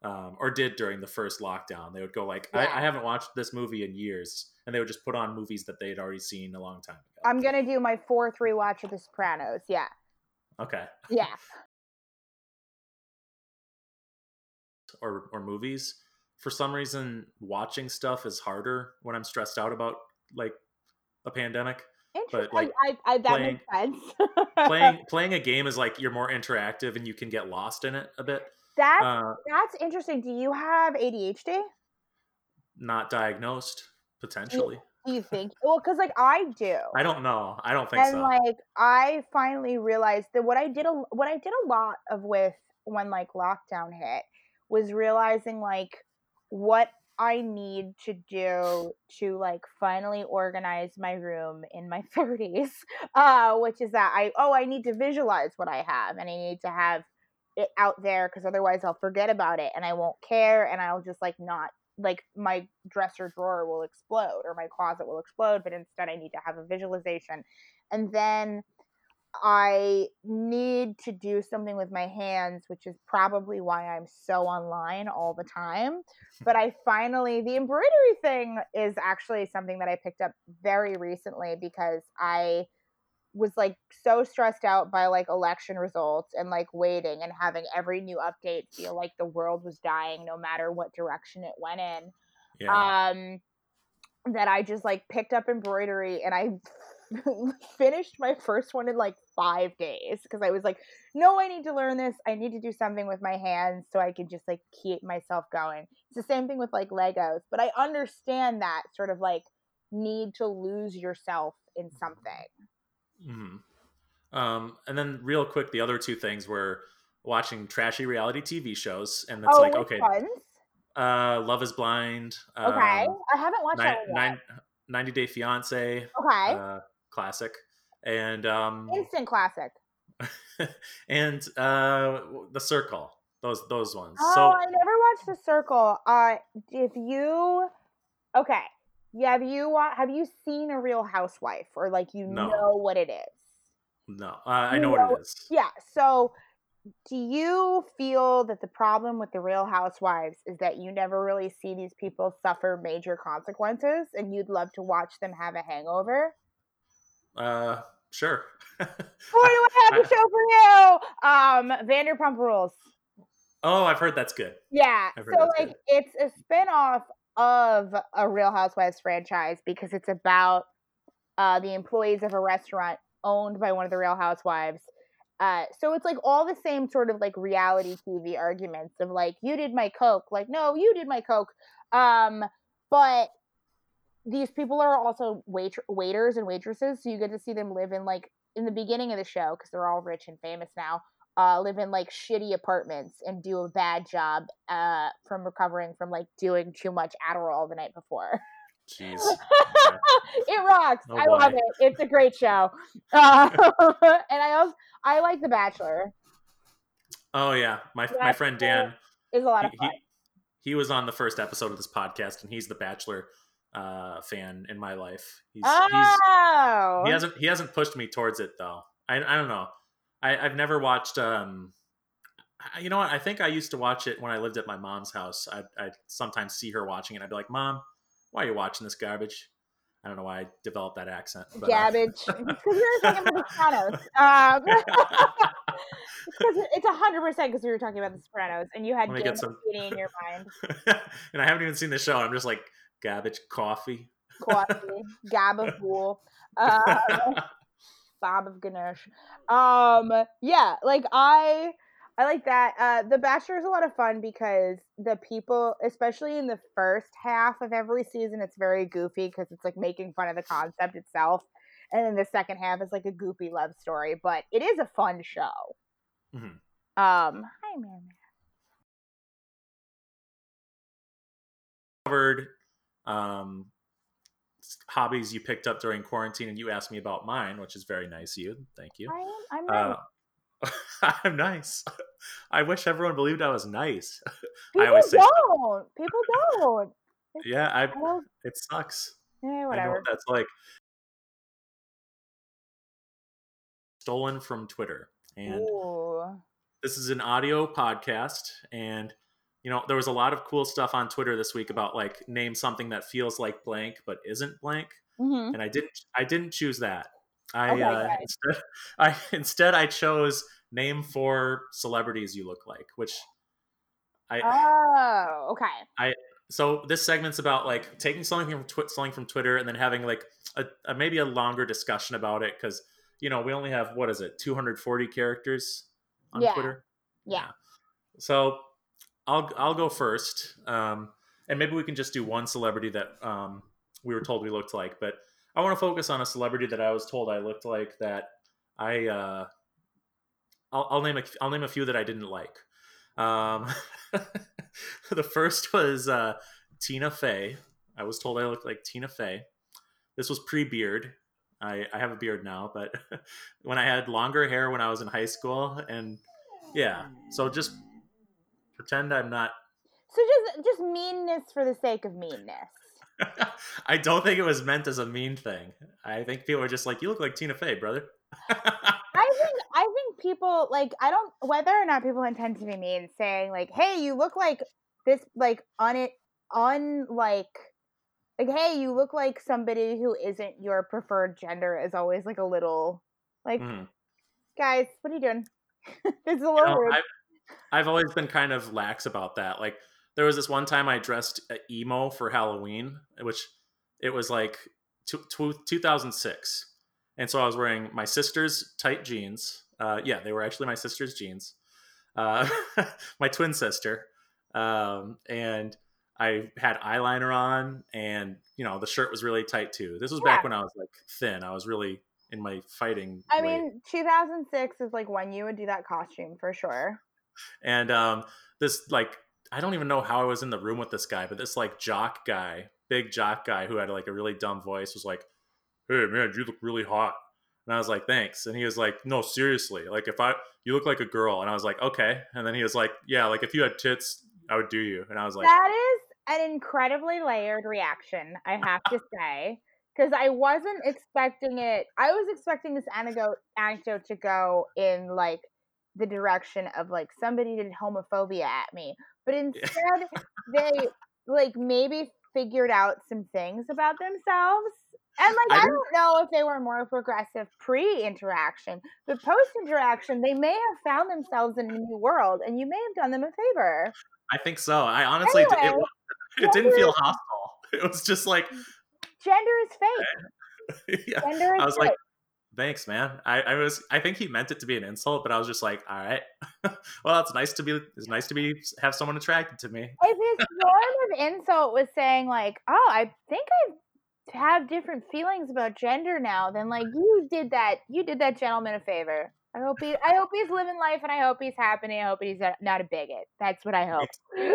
um, or did during the first lockdown. They would go like, yeah. I, I haven't watched this movie in years, and they would just put on movies that they had already seen a long time ago. I'm gonna do my fourth rewatch of The Sopranos. Yeah. Okay. Yeah. Or or movies for some reason watching stuff is harder when i'm stressed out about like a pandemic But like I, I, I, that playing- makes sense. playing playing a game is like you're more interactive and you can get lost in it a bit. that's Uh, that's interesting. Do you have ADHD? not diagnosed potentially. Do you think? Well, because like I do. I don't know. I don't think and so. like I finally realized that what I did a what I did a lot of with when like lockdown hit was realizing like what I need to do to like finally organize my room in my 30s uh which is that I oh I need to visualize what I have and I need to have it out there cuz otherwise I'll forget about it and I won't care and I'll just like not like my dresser drawer will explode or my closet will explode but instead I need to have a visualization. And then I need to do something with my hands, which is probably why I'm so online all the time. But I finally, the embroidery thing is actually something that I picked up very recently because I was like so stressed out by like election results and like waiting and having every new update feel like the world was dying no matter what direction it went in yeah. um that I just like picked up embroidery and I finished my first one in like 5 days because I was like no I need to learn this I need to do something with my hands so I can just like keep myself going it's the same thing with like Legos but I understand that sort of like need to lose yourself in something hmm Um, and then real quick, the other two things were watching trashy reality TV shows, and it's oh like okay, ones? uh, Love Is Blind. okay Um, I haven't watched nine, that one yet. nine, 90 Day Fiance. okay Uh, classic. And um, instant classic and uh, The Circle. Those those ones. Oh, so I never watched The Circle. Uh, if you, okay, yeah, have you have you seen a Real Housewife or like you No. know what it is? no, uh, I You know what it is. Yeah. So, do you feel that the problem with the Real Housewives is that you never really see these people suffer major consequences, and you'd love to watch them have a hangover? Uh, sure. Boy, do I have a show for you! Um, Vanderpump Rules. oh, I've heard that's good. Yeah. So like good. it's a spin-off of a Real Housewives franchise because it's about uh the employees of a restaurant owned by one of the Real Housewives. Uh so it's like all the same sort of like reality TV arguments of like you did my coke, like no, you did my coke. Um but these people are also wait- waiters and waitresses, so you get to see them live in like in the beginning of the show because they're all rich and famous now uh, live in like shitty apartments and do a bad job uh, from recovering from like doing too much Adderall the night before. Jeez. it rocks. Oh, I love it. It's a great show. Uh, and I also I like The Bachelor. Oh yeah, my my friend Dan. is a lot of fun. he he was on the first episode of this podcast, and he's the Bachelor uh, fan in my life. He's, he's oh, he hasn't he hasn't pushed me towards it though. I I don't know. I I've never watched. um I- You know what? I think I used to watch it when I lived at my mom's house. I'd, I'd sometimes see her watching it. I'd be like, "Mom, why are you watching this garbage?" I don't know why I developed that accent. But, uh, Gabbage. Because we were talking about The Sopranos. Um, it's a hundred percent because we were talking about The Sopranos, and you had Let me Game get some- in your mind. and I haven't even seen the show. I'm just like garbage coffee. Coffee, Gabagool, uh, Bob of Ganesh. Um, yeah, like I, I like that. Uh, the Bachelor is a lot of fun because the people, especially in the first half of every season, it's very goofy because it's like making fun of the concept itself, and then the second half is like a goofy love story. But it is a fun show. Mhm. Um, hi, man. covered um, hobbies you picked up during quarantine, and you asked me about mine, which is very nice of you. Thank you. I am. I'm nice. Uh, I'm nice. I wish everyone believed I was nice. People always say don't. People don't. Yeah, I. I. It sucks. Yeah, I know whatever. what that's like. Stolen from Twitter, and Ooh. this is an audio podcast and you know there was a lot of cool stuff on twitter this week about like name something that feels like blank but isn't blank Mhm. and i didn't i didn't choose that i Okay, uh, instead i instead i chose name four celebrities you look like which i Oh, okay. I so this segment's about like taking something from twi- something from twitter and then having like a, a maybe a longer discussion about it because you know we only have what is it 240 characters on Yeah. Twitter. Yeah. So I'll I'll go first, um, and maybe we can just do one celebrity that um, we were told we looked like. But I want to focus on a celebrity that I was told I looked like that I. Uh, I'll, I'll name a I'll name a few that I didn't like. Um, the first was uh, Tina Fey. I was told I looked like Tina Fey. This was pre beard. I, I have a beard now, but when I had longer hair when I was in high school, and yeah, so just pretend I'm not. So just just meanness for the sake of meanness. I don't think it was meant as a mean thing. I think people were just like, "You look like Tina Fey, brother." I think I think people like I don't whether or not people intend to be mean, saying like, "Hey, you look like this," like on it on like like, "Hey, you look like somebody who isn't your preferred gender," is always like a little like, Mhm. guys, what are you doing? this is a You little know, rude. I've, I've always been kind of lax about that. Like there was this one time I dressed uh, emo for Halloween, which it was like two, two, 2006. And so I was wearing my sister's tight jeans. Uh, yeah, they were actually my sister's jeans. Uh, my twin sister. Um, and I had eyeliner on and, you know, the shirt was really tight too. This was back when I was like thin. I was really in my fighting. I weight. mean, 2006 is like when you would do that costume for sure. And um, this like I don't even know how I was in the room with this guy, but this like jock guy, big jock guy who had like a really dumb voice was like, "Hey man, you look really hot," and I was like, "Thanks," and he was like, "No, seriously, like if I you look like a girl," and I was like, "Okay," and then he was like, "Yeah, like if you had tits, I would do you," and I was like, that is an incredibly layered reaction, I have to say, because I wasn't expecting it. I was expecting this anecdote anecdote to go in like the direction of like somebody did homophobia at me, but instead they like maybe figured out some things about themselves. And like I I, don't know if they were more progressive pre-interaction, but post-interaction they may have found themselves in a new world, and you may have done them a favor. "I think so." I honestly, did- it, Anyway, wa- it didn't feel hostile. It was just like, gender is fake. yeah. Gender is I was fake. like, thanks, man. I, I was I think he meant it to be an insult, but I was just like, all right. well, it's nice to be it's nice to be have someone attracted to me. if his form of insult was saying like, "Oh, I think I have different feelings about gender now," then like you did that, you did that gentleman a favor. I hope he, I hope he's living life, and I hope he's happy. and I hope he's a- not a bigot. That's what I hope.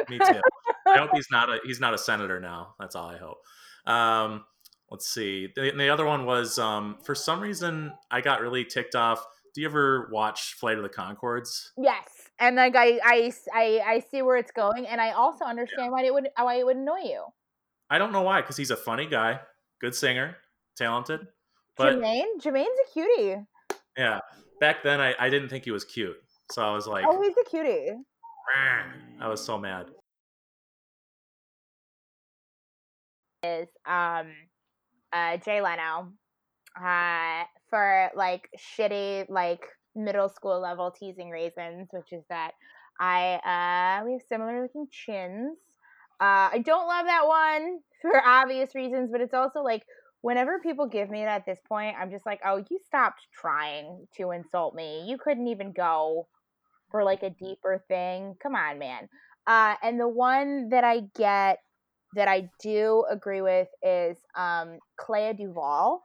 Me too. I hope he's not a he's not a senator now. That's all I hope. Um, let's see. The, the other one was um, for some reason I got really ticked off. Do you ever watch Flight of the Conchords? Yes, and like I, I, I, I see where it's going, and I also understand why it would, why it would annoy you. I don't know why, because he's a funny guy, good singer, talented. But Jermaine, Jermaine's a cutie. yeah, back then I, I didn't think he was cute, so I was like, oh, he's a cutie. I was so mad. is um uh Jay Leno uh for like shitty like middle school level teasing reasons, which is that I uh we have similar looking chins. Uh I don't love that one for obvious reasons, but it's also like whenever people give me it at this point, I'm just like, oh, you stopped trying to insult me. You couldn't even go for like a deeper thing. Come on, man. Uh, and the one that I get that I do agree with is um, Clea Duvall.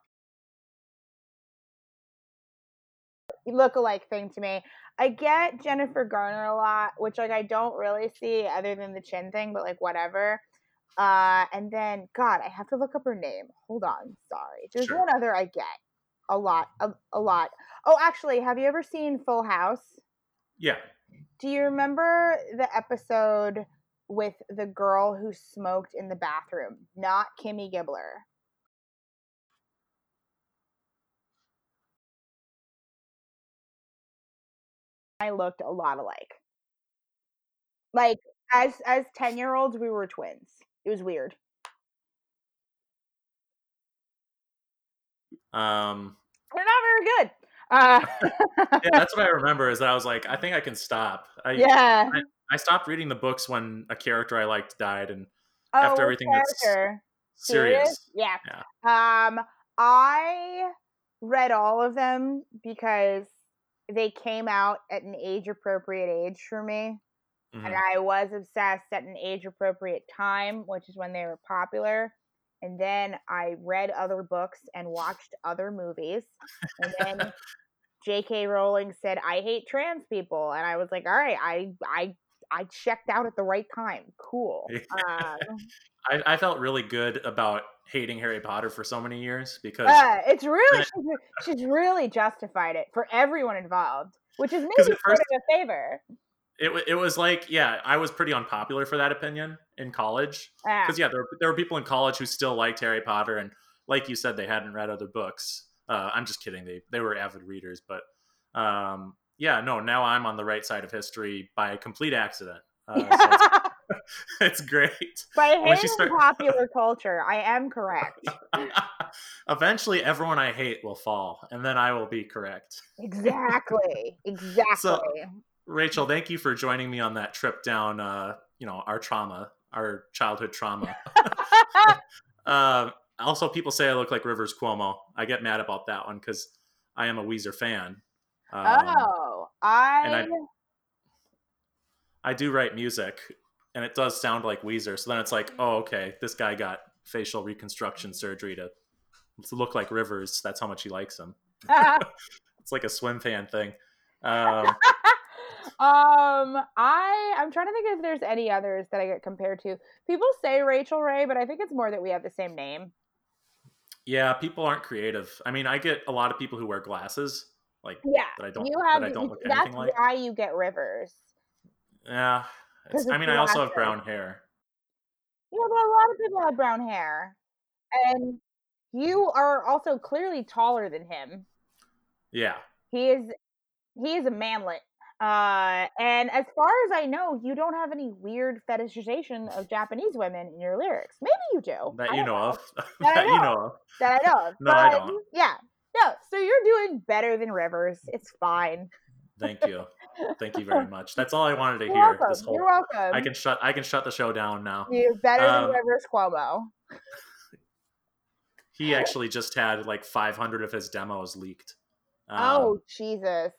Look-alike thing to me. I get Jennifer Garner a lot, which like I don't really see other than the chin thing, but like whatever. Uh, and then God, I have to look up her name. Hold on, sorry. There's Sure. one other I get a lot, a, a lot. Oh, actually, have you ever seen Full House? Yeah, Do you remember the episode with the girl who smoked in the bathroom? Not Kimmy Gibbler. I looked a lot alike. Like as as 10-year-olds we were twins. It was weird. um, They're not very good. Uh yeah, that's what I remember. Is that I was like, I think I can stop. I, yeah. I stopped reading the books when a character I liked died, and Oh, after everything that's character? serious. Yeah. Yeah. Um, I read all of them because they came out at an age appropriate age for me. Mhm. And I was obsessed at an age appropriate time, which is when they were popular. And then I read other books and watched other movies. And then J.K. Rowling said, "I hate trans people," and I was like, "All right, I I I checked out at the right time. Cool." Um, I, I felt really good about hating Harry Potter for so many years because uh, it's really she's, she's really justified it for everyone involved, which is maybe sort first- of a favor. It, it was like yeah I was pretty unpopular for that opinion in college Ah, because yeah there, there were people in college who still liked Harry Potter and like you said they hadn't read other books. Uh, I'm just kidding they they were avid readers but um, yeah no now I'm on the right side of history by a complete accident. Uh, so it's, it's great. By hating start- popular culture, I am correct. Eventually, everyone I hate will fall, and then I will be correct. Exactly. Exactly. Rachel, thank you for joining me on that trip down, uh, you know, our trauma, our childhood trauma. um, also, people say I look like Rivers Cuomo. I get mad about that one because I am a Weezer fan. Um, oh, I, I- I do write music, and it does sound like Weezer. So then it's like, oh, okay, this guy got facial reconstruction surgery to to look like Rivers. That's how much he likes him. It's like a swim fan thing. Um, um, I I'm trying to think if there's any others that I get compared to. People say Rachael Ray, but I think it's more that we have the same name. yeah, people aren't creative. I mean, I get a lot of people who wear glasses, like Yeah, that I don't you that have. I don't look that's anything like. why you get Rivers. Yeah, I mean, I also have brown hair. Yeah, but a lot of people have brown hair, and you are also clearly taller than him. Yeah, He is he is a manlet. Uh, and as far as I know, you don't have any weird fetishization of Japanese women in your lyrics. Maybe you do. that you don't know of. That I that you know. know of. That I know of. No, I don't. Yeah. No, so you're doing better than Rivers. It's fine. Thank you, thank you very much. That's all I wanted to You're hear. welcome. This whole, You're welcome. I can shut. I can shut the show down now. You're better Um, than Rivers Cuomo. He actually just had like 500 of his demos leaked. Um, oh Jesus!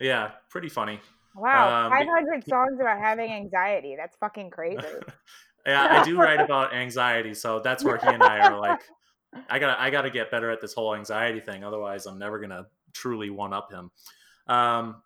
Yeah, pretty funny. Wow, um, 500 songs about having anxiety. That's fucking crazy. Yeah, I do write about anxiety, so that's where he and I are like, I gotta, I gotta get better at this whole anxiety thing. Otherwise, I'm never gonna truly one up him. Um,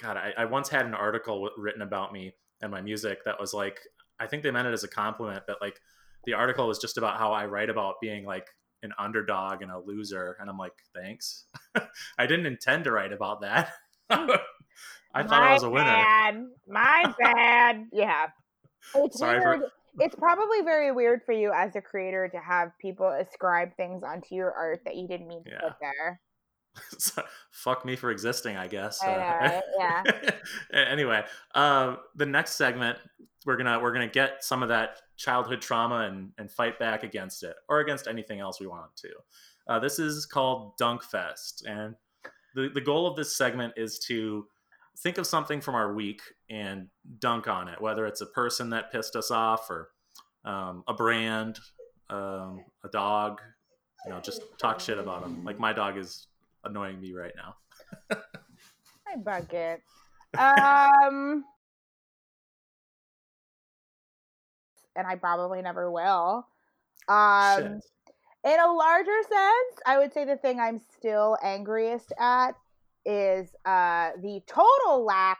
God, I, I once had an article written about me and my music that was like, I think they meant it as a compliment, but like, the article was just about how I write about being like an underdog and a loser, and I'm like, thanks. I didn't intend to write about that. I thought I was a winner. Bad. My bad. Yeah. It's Sorry for- weird. It's probably very weird for you as a creator to have people ascribe things onto your art that you didn't mean to Yeah. put there. So, fuck me for existing, I guess. I know, right? Yeah. anyway, uh, the next segment we're gonna we're gonna get some of that childhood trauma and and fight back against it or against anything else we want to. Uh, this is called Dunk Fest, and the the goal of this segment is to think of something from our week and dunk on it, whether it's a person that pissed us off or um, a brand, um, a dog. You know, just talk shit about them. Like my dog is annoying me right now. I bucket. Um and I probably never will. Um Shit. In a larger sense, I would say the thing I'm still angriest at is uh, the total lack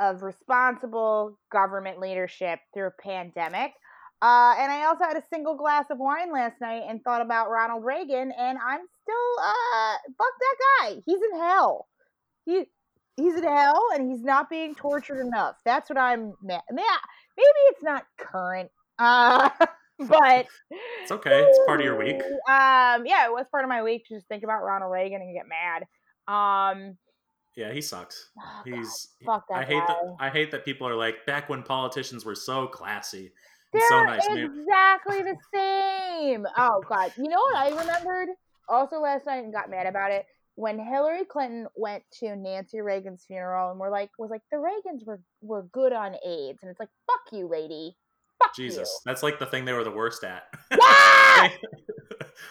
of responsible government leadership through a pandemic. Uh, and I also had a single glass of wine last night and thought about Ronald Reagan, and I'm still uh, fuck that guy. He's in hell. He he's in hell, and he's not being tortured enough. That's what I'm. mad. Maybe it's not current, uh, but It's okay. It's part of your week. um, yeah, it was part of my week to just think about Ronald Reagan and get mad. Um, Yeah, he sucks. oh, He's. I hate guy. that. I hate that people are like back when politicians were so classy. and They're so nice. Exactly the same. Oh God, you know what I remembered also last night and got mad about it when Hillary Clinton went to Nancy Reagan's funeral and we're like was like the Reagans were were good on AIDS and it's like fuck you, lady. Fuck Jesus, that's like the thing they were the worst at. you. Yeah!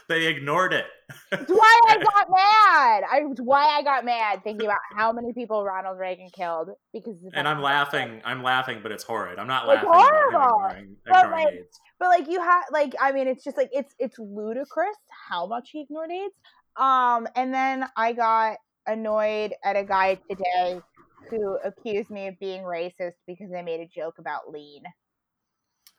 they, they ignored it. It's why I got mad. I it's why I got mad thinking about how many people Ronald Reagan killed because and I'm laughing. I'm laughing, but it's horrid. I'm not It's laughing him horrible. ignoring, But, ignoring like, AIDS. But like you have like I mean it's just like it's it's ludicrous how much he ignored AIDS. Um and then I got annoyed at a guy today who accused me of being racist because I made a joke about lean.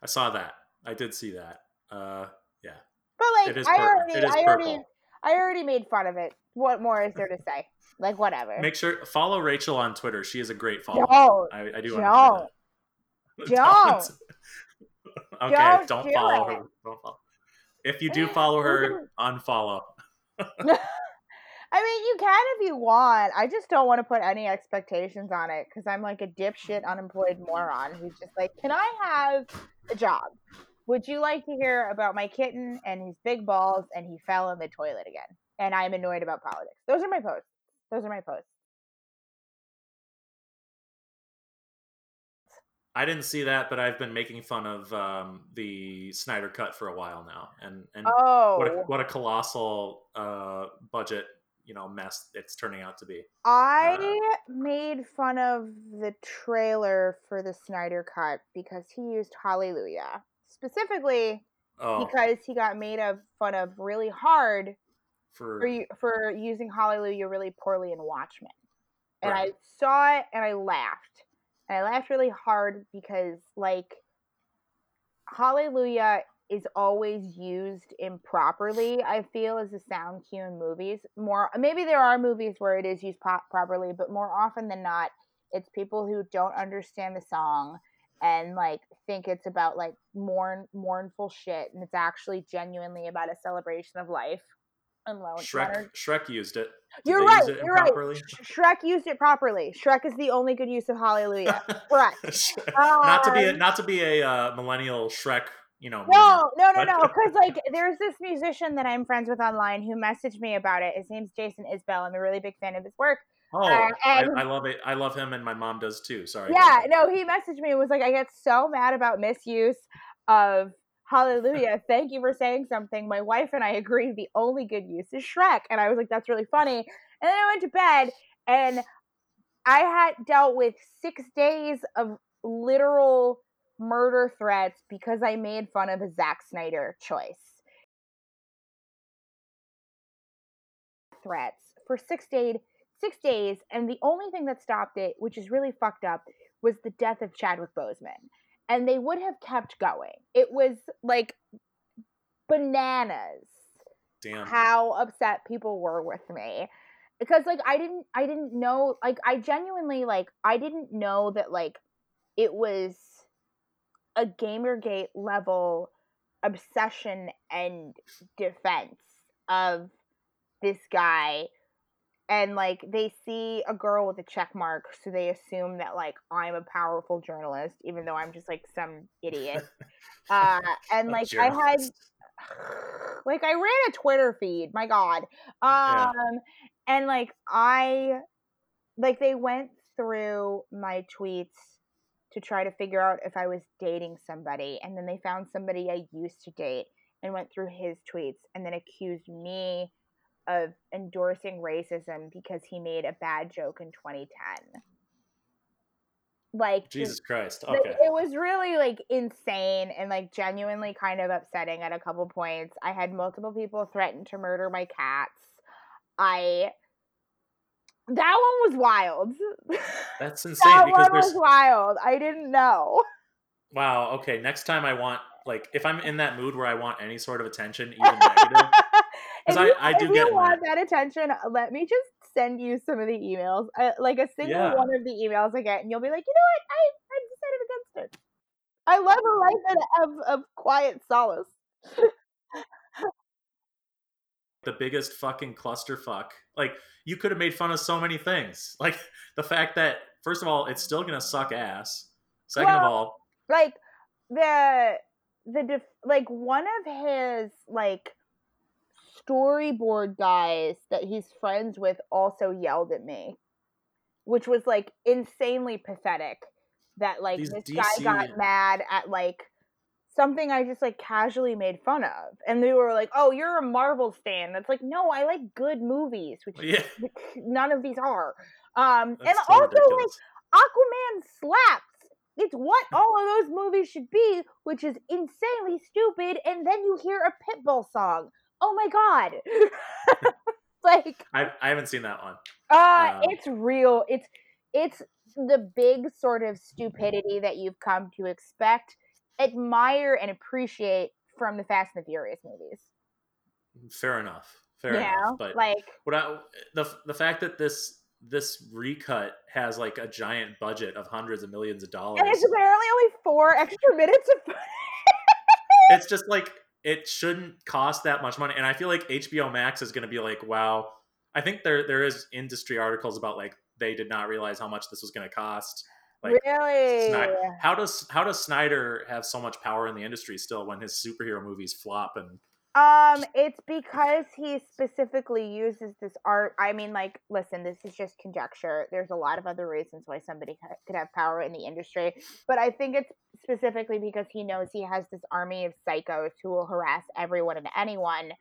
I saw that. I did see that. Uh, yeah. But like It is I already it is I already purple. I already made fun of it. What more is there to say? Like whatever. Make sure follow Rachel on Twitter. She is a great follow. Don't. I, I do Don't. want to that. Don't. okay, Don't don't, do follow it. her. Don't follow. If you do follow her, unfollow. I mean, you can if you want. I just don't want to put any expectations on it because I'm like a dipshit unemployed moron who's just like, can I have a job? Would you like to hear about my kitten and his big balls and he fell in the toilet again? And I'm annoyed about politics. Those are my posts. Those are my posts. I didn't see that, but I've been making fun of um, the Snyder Cut for a while now, and and Oh, what a, what a colossal uh, budget you know mess it's turning out to be. I uh, made fun of the trailer for the Snyder Cut because he used Hallelujah. Specifically, Oh, because he got made of fun of really hard for for for using Hallelujah really poorly in Watchmen. And Right. I saw it and I laughed. And I laughed really hard because like Hallelujah is always used improperly, I feel, as a sound cue in movies. More maybe there are movies where it is used po- properly, but more often than not, it's people who don't understand the song and like think it's about like mourn mournful shit and it's actually genuinely about a celebration of life. And Shrek. Leonard- Shrek used it. Did You're right. It You're right. improperly? Sh- Shrek used it properly. Shrek is the only good use of Hallelujah. Correct. not to be a, Um, not to be a uh, millennial Shrek. You know. No, no, no, no. Because like, there's this musician that I'm friends with online who messaged me about it. His name's Jason Isbell. I'm a really big fan of his work. Oh, Uh, I, I love it. I love him, and my mom does too. Sorry. Yeah, no, he messaged me and was like, I get so mad about misuse of Hallelujah. Thank you for saying something. My wife and I agree the only good use is Shrek. And I was like, that's really funny. And then I went to bed and I had dealt with six days of literal murder threats because I made fun of a Zack Snyder choice. Threats for six days, six days, and the only thing that stopped it, which is really fucked up, was the death of Chadwick Boseman. And they would have kept going. It was like bananas Damn. how upset people were with me because like i didn't i didn't know like i genuinely like i didn't know that like it was a gamergate level obsession and defense of this guy. And like they see a girl with a check mark so they assume that like i'm a powerful journalist even though i'm just like some idiot. Uh and like i had like I ran a Twitter feed, my god. Um and like I like they went through my tweets to try to figure out if I was dating somebody and then they found somebody I used to date and went through his tweets and then accused me of endorsing racism because he made a bad joke in 2010. Like Jesus Christ. Okay. It was really like insane and like genuinely kind of upsetting at a couple points. I had multiple people threaten to murder my cats. I that one was wild. That's insane that one was wild. I didn't know. wow. Okay. Next time I want like if I'm in that mood where I want any sort of attention, even negative. if I- you, I if do you get want that attention, uh, let me just send you some of the emails. I, like a single Yeah. one of the emails I get, and you'll be like, you know what? I I decided against it. I love a life of, of quiet solace. the biggest fucking clusterfuck. Like you could have made fun of so many things. Like the fact that first of all, it's still gonna suck ass. Second of all, like the the def- like one of his like storyboard guys that he's friends with also yelled at me which was like insanely pathetic that like These this guy got mad at like something I just like casually made fun of. And they were like, "Oh, you're a Marvel stan." That's like, "No, I like good movies, which, Yeah. which none of these are." Um and so also like. Aquaman slaps. It's what all of those movies should be, which is insanely stupid. And then you hear a Pitbull song. Oh my god! like, I, I haven't seen that one. uh, Um, it's real. It's it's the big sort of stupidity that you've come to expect, admire, and appreciate from the Fast and the Furious movies. Fair enough. Fair you know, enough. But like what I, the the fact that this this recut has like a giant budget of hundreds of millions of dollars. And it's apparently only four extra minutes of. it's just like it shouldn't cost that much money and i feel like hbo max is going to be like wow i think there there is industry articles about like they did not realize how much this was going to cost like really? Snyder, how does how does snyder have so much power in the industry still when his superhero movies flop and Um, it's because he specifically uses this art. I mean, like, listen, this is just conjecture. There's a lot of other reasons why somebody could have power in the industry, but I think it's specifically because he knows he has this army of psychos who will harass everyone and anyone,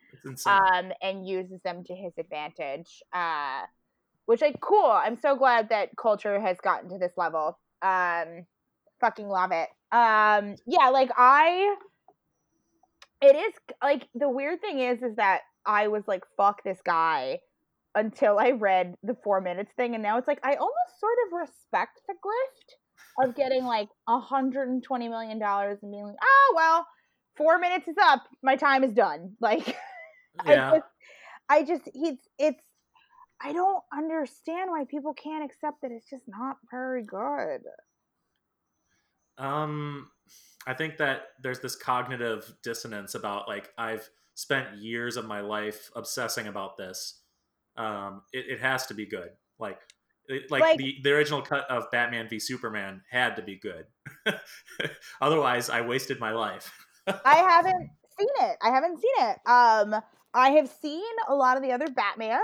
um, and uses them to his advantage. Uh, which, like, cool. I'm so glad that culture has gotten to this level. Um, fucking love it. Um, yeah, like I it is like the weird thing is is that I was like fuck this guy until I read the 4 minutes thing and now it's like I almost sort of respect the grift of getting like 120 million dollars and being like oh well 4 minutes is up. My time is done. Like yeah. I just I just he's it's I don't understand why people can't accept that it's just not very good. Um, I think that there's this cognitive dissonance about like I've spent years of my life obsessing about this. Um, it, it has to be good. Like, it, like, Like- the the original cut of Batman v Superman had to be good. Otherwise, I wasted my life. I haven't seen it. I haven't seen it. Um, I have seen a lot of the other Batmans.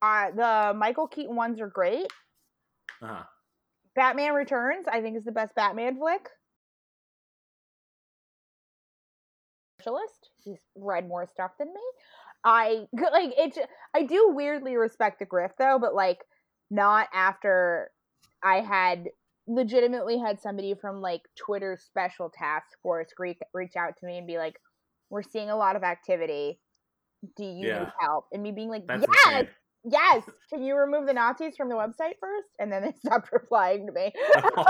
Uh, the Michael Keaton ones are great. Uh-huh. Batman Returns, I think, is the best Batman flick. Specialist. He's read more stuff than me. I like it. I do weirdly respect the grift though, but like not after I had legitimately had somebody from like Twitter's special task force reach, reach out to me and be like, "We're seeing a lot of activity. Do you Yeah. need help?" And me being like, That's "Yes, insane. Yes. Can you remove the Nazis from the website first? And then they stopped replying to me.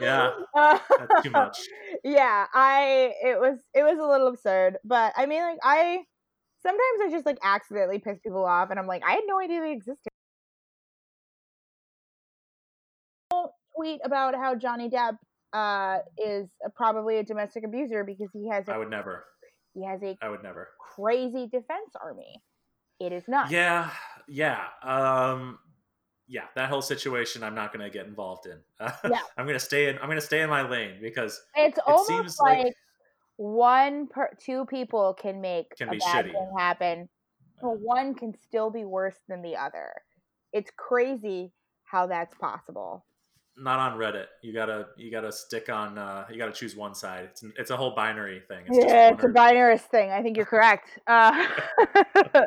Yeah, That's too much. yeah, I it was it was a little absurd, but I mean, like I sometimes I just like accidentally piss people off, and I'm like, I had no idea they existed. Tweet about how Johnny Depp uh, is a, probably a domestic abuser because he has I a would never. he has a I would never. crazy defense army. It is not. Yeah, yeah, um, yeah. That whole situation, I'm not going to get involved in. Yeah. I'm going to stay in. I'm going to stay in my lane because It's almost seems like, like- one per two people can make Can a be bad shitty. thing happen, but one can still be worse than the other. It's crazy how that's possible. Not on Reddit. You gotta you gotta stick on. Uh, you gotta choose one side. It's it's a whole binary thing. It's yeah, it's a binarist thing. I think you're correct. Uh,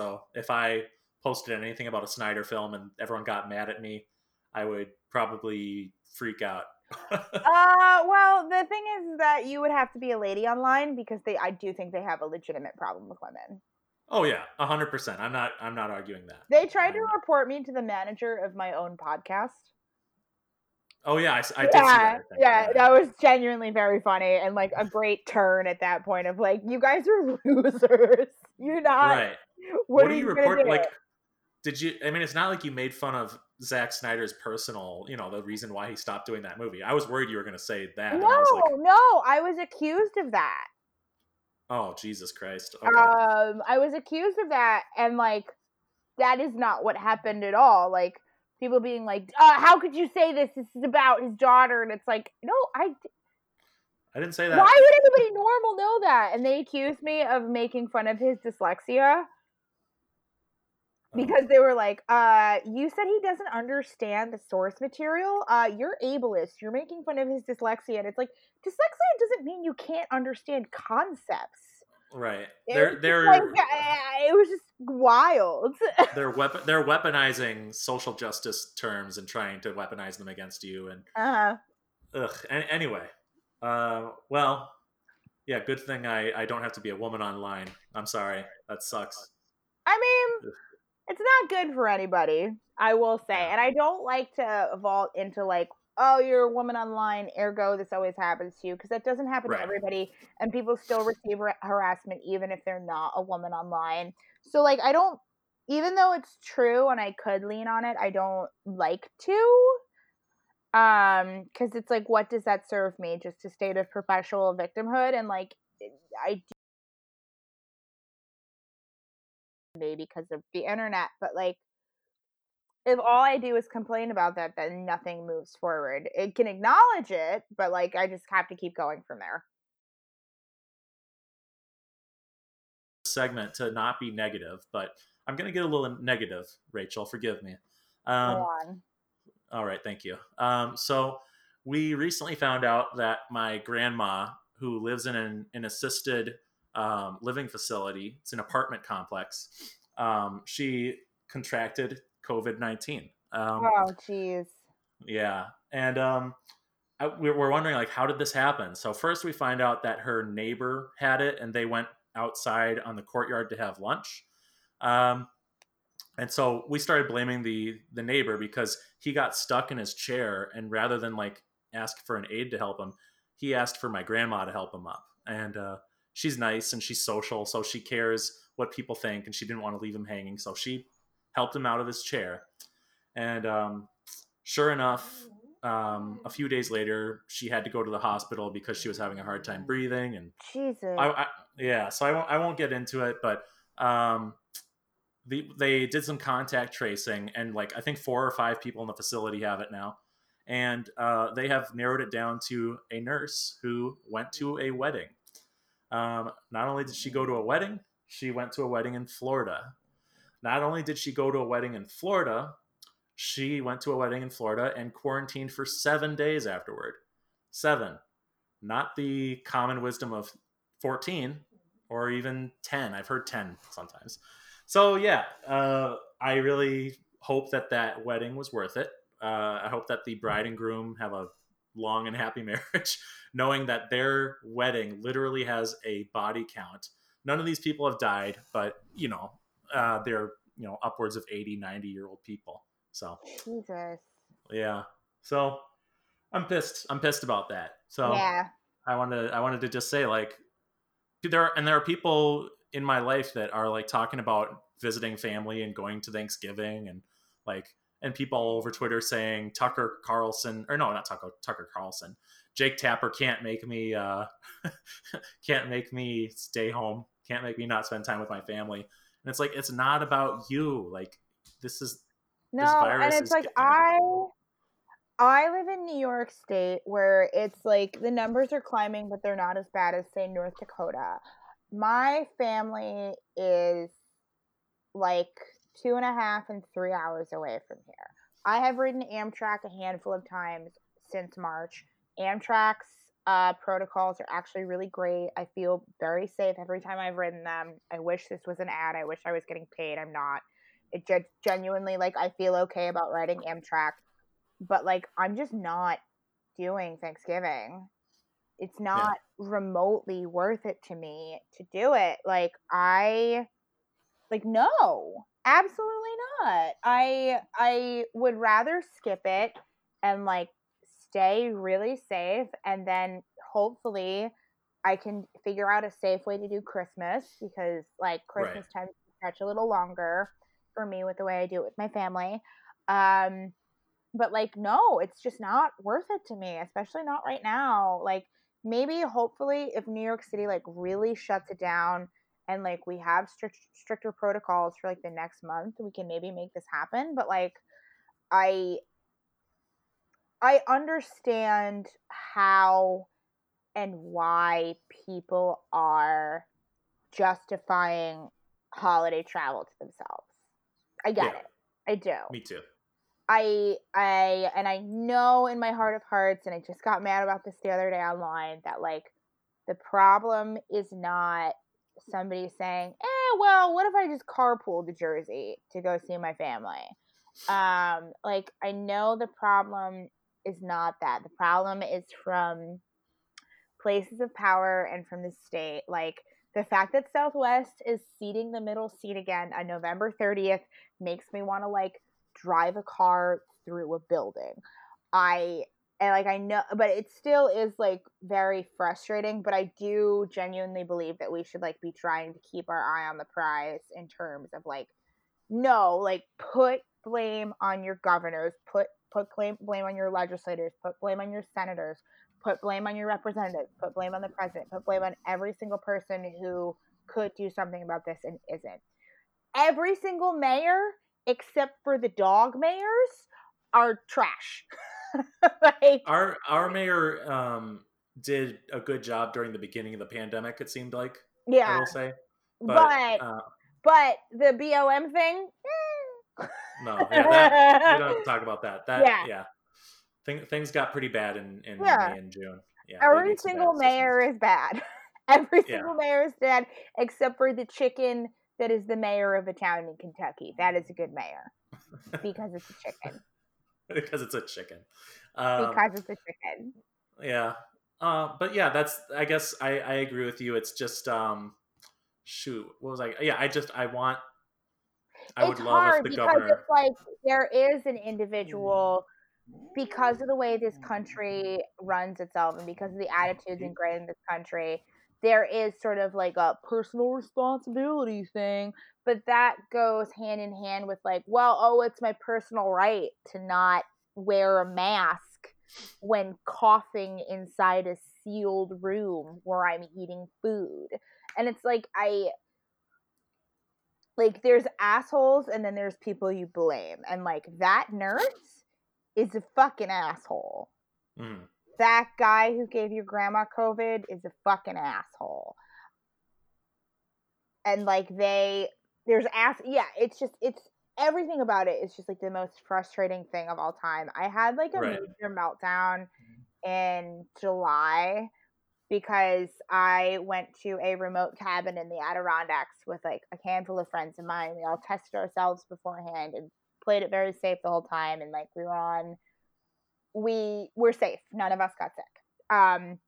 So if I posted anything about a Snyder film and everyone got mad at me, I would probably freak out. uh, well, the thing is that you would have to be a lady online because they, I do think they have a legitimate problem with women. Oh yeah, hundred percent. I'm not I'm not arguing that. They tried to report me to the manager of my own podcast. Oh yeah, I did see yeah, that. I yeah, that was genuinely very funny and like a great turn at that point of like, you guys are losers. You're not. right. What, What, are do you gonna report? Like, did you? I mean, it's not like you made fun of Zack Snyder's personal. You know, the reason why he stopped doing that movie. I was worried you were going to say that. no, I like, no, I was accused of that. Oh Jesus Christ. Okay. Um, I was accused of that, and like, that is not what happened at all. Like, people being like, uh, "How could you say this? This is about his daughter," and it's like, no, I. I didn't say that. Why would anybody normal know that? And they accused me of making fun of his dyslexia. Because they were like, uh, you said he doesn't understand the source material. Uh, you're ableist. You're making fun of his dyslexia. And it's like, dyslexia doesn't mean you can't understand concepts. Right. It They're was just they're like, it was just wild. they're weapon they're weaponizing social justice terms and trying to weaponize them against you and uh-huh. ugh. An- anyway, uh, well, yeah. Good thing I I don't have to be a woman online. I'm sorry. That sucks. I mean. It's not good for anybody, I will say. And I don't like to vault into like, oh, you're a woman online, ergo this always happens to you, because that doesn't happen Right. to everybody, and people still receive har- harassment even if they're not a woman online. So like, I don't, even though it's true and I could lean on it, I don't like to. Um, because it's like, what does that serve me? Just a state of perpetual victimhood, and like, I because of the internet but like if all i do is complain about that then nothing moves forward it can acknowledge it but like i just have to keep going from there Segment to not be negative, but I'm gonna get a little negative. Rachel, forgive me. Go Um, on All right, thank you. Um, so we recently found out that my grandma, who lives in an, an assisted um, living facility, it's an apartment complex. Um, she contracted COVID nineteen. Um, oh jeez yeah, and um, I, we're, we're wondering like, how did this happen? So first, we find out that her neighbor had it, and they went outside on the courtyard to have lunch. Um, and so we started blaming the the neighbor because he got stuck in his chair, and rather than like ask for an aide to help him, he asked for my grandma to help him up. And uh, she's nice and she's social, so she cares what people think, and she didn't want to leave him hanging, so she helped him out of his chair. And um, sure enough, um, a few days later, she had to go to the hospital because she was having a hard time breathing, and jesus I, I yeah, so I won't I won't get into it, but um, the, they did some contact tracing, and like I think four or five people in the facility have it now, and uh, they have narrowed it down to a nurse who went to a wedding. Um, not only did she go to a wedding, she went to a wedding in Florida. Not only did she go to a wedding in Florida, she went to a wedding in Florida and quarantined for seven days afterward. Seven. Not the common wisdom of 14 or even 10. I've heard 10 sometimes. So, yeah, uh, I really hope that that wedding was worth it. Uh, I hope that the bride and groom have a long and happy marriage, knowing that their wedding literally has a body count. None of these people have died, but, you know, uh, they're, you know, upwards of 80, 90 year old people. So, jesus yeah. So, I'm pissed. I'm pissed about that. So, yeah I wanted I wanted to just say like there and there are people in my life that are like talking about visiting family and going to Thanksgiving and like and people all over Twitter saying Tucker Carlson or no not Tucker Tucker Carlson. Jake Tapper can't make me uh can't make me stay home can't make me not spend time with my family. And it's like it's not about you. Like this is no virus and it's like i i live in new york state where it's like the numbers are climbing but they're not as bad as say north dakota. My family is like two and a half and three hours away from here. I have ridden amtrak a handful of times since march. Amtrak's uh, protocols are actually really great. I feel very safe every time i've ridden them. I wish this was an ad. I wish i was getting paid. I'm not. It ge- genuinely like I feel okay about riding Amtrak, but like I'm just not doing Thanksgiving. It's not remotely worth it to me to do it. Like I like no, absolutely not. I I would rather skip it and like stay really safe and then hopefully I can figure out a safe way to do Christmas because like Christmas tends to stretch a little longer for me with the way I do it with my family. Um, but like, no, it's just not worth it to me, especially not right now. Like, maybe hopefully, if New York City like really shuts it down and like we have strict, stricter protocols for like the next month, we can maybe make this happen. But like, I I understand how and why people are justifying holiday travel to themselves. I get Yeah. it. I do. Me too. I I and I know in my heart of hearts, and I just got mad about this the other day online that like the problem is not somebody saying, "Eh, well, what if I just carpool to Jersey to go see my family?" Um, like I know the problem is not that. The problem is from places of power and from the state. Like the fact that Southwest is seating the middle seat again on November 30th makes me want to like drive a car through a building. I and like I know but it still is like very frustrating, but I do genuinely believe that we should like be trying to keep our eye on the prize in terms of like no, like put blame on your governors, put put blame blame on your legislators, put blame on your senators, put blame on your representatives, put blame on the president, put blame on every single person who could do something about this and isn't. Every single mayor, except for the dog mayors, are trash. like, Our our mayor um, did a good job during the beginning of the pandemic. It seemed like Yeah. I will say, but but, but, uh, the BOM thing, eh. no, yeah, that, we don't have to talk about that. That Yeah. yeah, Thing, things got pretty bad in in Yeah. May and June. Yeah, every made some bad single mayor is bad. Every single mayor is bad, except for the chicken that is the mayor of a town in Kentucky. That is a good mayor because it's a chicken. because it's a chicken. Um, Because it's a chicken. yeah, uh, but yeah, that's. I guess I I agree with you. It's just um, shoot, what was I? Yeah, I just I want. I would it's love hard if the because governor. it's like there is an individual because of the way this country runs itself and because of the attitudes ingrained in this country there is sort of like a personal responsibility thing but that goes hand in hand with like well oh it's my personal right to not wear a mask when coughing inside a sealed room where i'm eating food. And it's like i like there's assholes and then there's people you blame. And like that nurse is a fucking asshole. Mhm. That guy who gave your grandma covid is a fucking asshole and like they there's ass yeah it's just it's everything about it is just like the most frustrating thing of all time i had like a Right. major meltdown mm-hmm. in july because I went to a remote cabin in the Adirondacks with like a handful of friends of mine. We all tested ourselves beforehand and played it very safe the whole time. And like we were on, we were safe. None of us got sick. Um,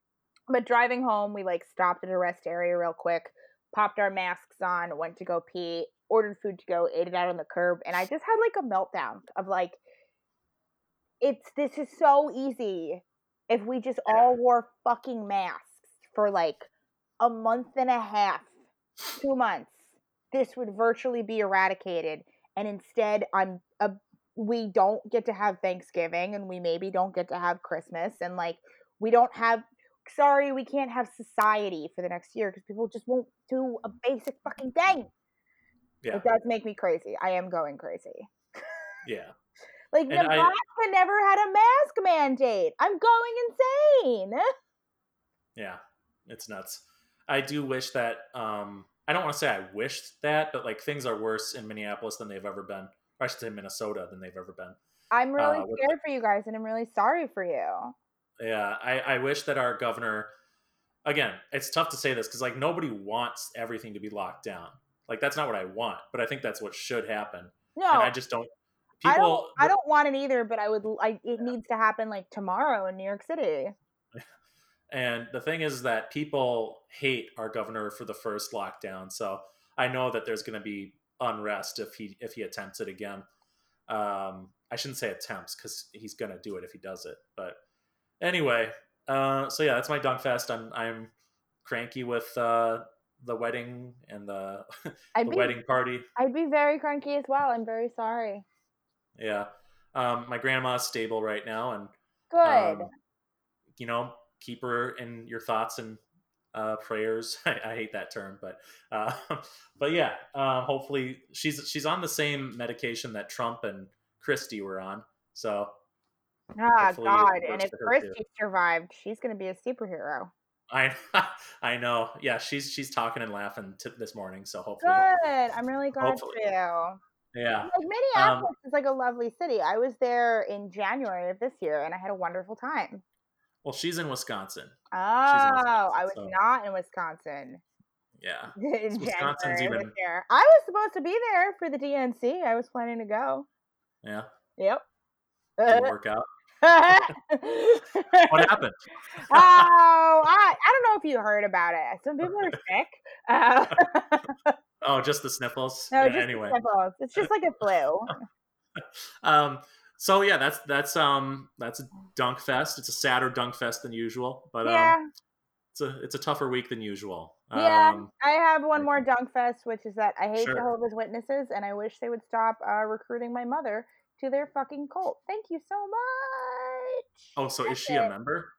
but driving home, we like stopped at a rest area real quick, popped our masks on, went to go pee, ordered food to go, ate it out on the curb, and I just had like a meltdown of like, it's this is so easy if we just all wore fucking masks for like a month and a half, two months, this would virtually be eradicated. And instead, I'm a, we don't get to have Thanksgiving, and we maybe don't get to have Christmas, and like we don't have. Sorry, we can't have society for the next year because people just won't do a basic fucking thing. Yeah, It does make me crazy. I am going crazy. yeah. Like And I- Nebraska never had a mask mandate. I'm going insane. Yeah, it's nuts. I do wish that um I don't want to say I wished that, but like things are worse in Minneapolis than they've ever been. I should say Minnesota than they've ever been. I'm really Uh, scared for you guys, and I'm really sorry for you. Yeah, I, I wish that our governor again, it's tough to say this because like nobody wants everything to be locked down. Like that's not what I want, but I think that's what should happen. No, And I just don't I people don't. I don't want it either. But I would. I, it needs to happen like tomorrow in New York City. And the thing is that people hate our governor for the first lockdown. So I know that there's going to be unrest if he if he attempts it again. Um, I shouldn't say attempts because he's going to do it if he does it. But anyway, uh, so yeah, that's my dunk fest. I'm I'm cranky with uh, the wedding and the, the be. wedding party. I'd be very cranky as well. I'm very sorry. Yeah, um, my grandma's stable right now, and Good. um, you know, keep her in your thoughts and uh, prayers. I, I hate that term, but uh, but yeah, uh, hopefully she's she's on the same medication that Trump and Christie were on. So ah, God. And if her, too. Christie survived, she's gonna be a superhero. I I know, yeah, she's she's talking and laughing t- this morning. So hopefully, Good. I'm really glad Hopefully. Yeah. Like Minneapolis um, is like a lovely city. I was there in January of this year, and I had a wonderful time. Well, she's in Wisconsin. Oh, in Wisconsin, I was so. not in Wisconsin. Yeah. in Wisconsin's January even. There. I was supposed to be there for the DNC. I was planning to go. Yeah. Yep. Didn't work out. what happened? oh, I, I don't know if you heard about it. Some people are sick. Uh, oh, just the sniffles. No, yeah, just anyway. sniffles. It's just like a flu. um. So yeah, that's that's um that's a Dunk Fest. It's a sadder Dunk Fest than usual, but yeah. Um, it's a it's a tougher week than usual. Yeah, um, I have one more Dunk Fest, which is that I hate sure. Jehovah's Witnesses, and I wish they would stop uh, recruiting my mother to their fucking cult. Thank you so much. Oh, so That's is she it. a member?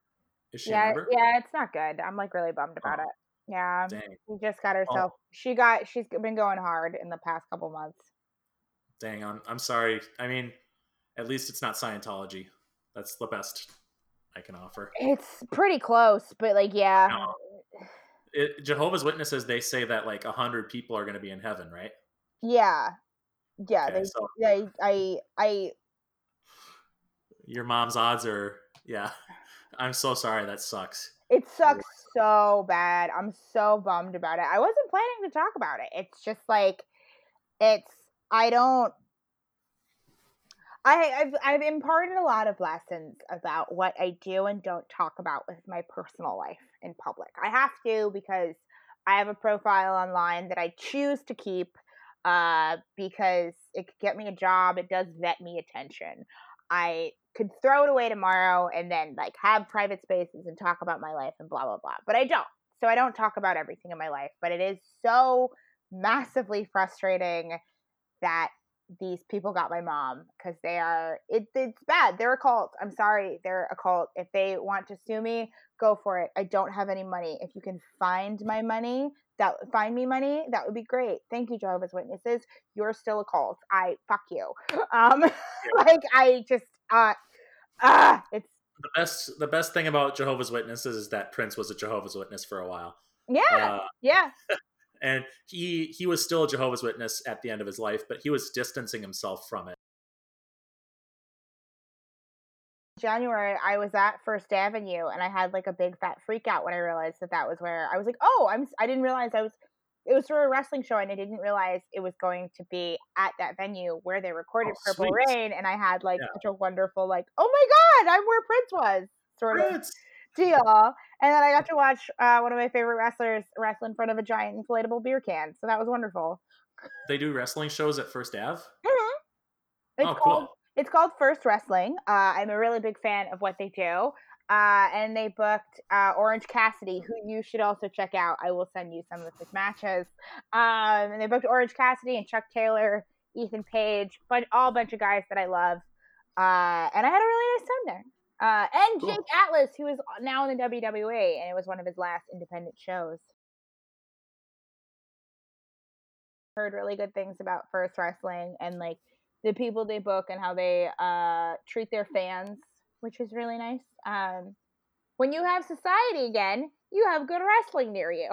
Is she yeah, a member? Yeah, it's not good. I'm like really bummed about oh. it. Yeah. Dang. She just got herself oh. she got she's been going hard in the past couple months. Dang, I'm I'm sorry. I mean, at least it's not Scientology. That's the best I can offer. It's pretty close, but like yeah. No. It, Jehovah's Witnesses they say that like a hundred people are going to be in heaven, right? Yeah, yeah, okay, they, so they, I, I. Your mom's odds are, yeah. I'm so sorry. That sucks. It sucks so bad. I'm so bummed about it. I wasn't planning to talk about it. It's just like, it's. I don't. I, I've I've imparted a lot of lessons about what I do and don't talk about with my personal life in public. I have to because I have a profile online that I choose to keep uh, because it could get me a job. It does vet me attention. I could throw it away tomorrow and then like have private spaces and talk about my life and blah blah blah. But I don't. So I don't talk about everything in my life. But it is so massively frustrating that these people got my mom because they are it, it's bad they're a cult i'm sorry they're a cult if they want to sue me go for it i don't have any money if you can find my money that find me money that would be great thank you jehovah's witnesses you're still a cult i fuck you um yeah. like i just uh ah it's the best the best thing about jehovah's witnesses is that prince was a jehovah's witness for a while yeah uh, yeah and he he was still a jehovah's witness at the end of his life but he was distancing himself from it January, I was at First Avenue and I had like a big fat freak out when I realized that that was where I was like, oh, I'm. I didn't realize I was. It was for a wrestling show, and I didn't realize it was going to be at that venue where they recorded oh, Purple sweet. Rain. And I had like yeah. such a wonderful, like, oh my god, I'm where Prince was, sort Prince. of deal. And then I got to watch uh, one of my favorite wrestlers wrestle in front of a giant inflatable beer can. So that was wonderful. They do wrestling shows at First Ave. Mm-hmm. It's oh, called, cool. It's called First Wrestling. Uh, I'm a really big fan of what they do. Uh, and they booked uh, Orange Cassidy, who you should also check out. I will send you some of his matches. Um, and they booked Orange Cassidy and Chuck Taylor, Ethan Page, but all bunch of guys that I love. Uh, and I had a really nice time there. Uh, and cool. Jake Atlas, who is now in the WWE, and it was one of his last independent shows. Heard really good things about First Wrestling and like the people they book and how they uh, treat their fans, which is really nice. Um, when you have society again, you have good wrestling near you.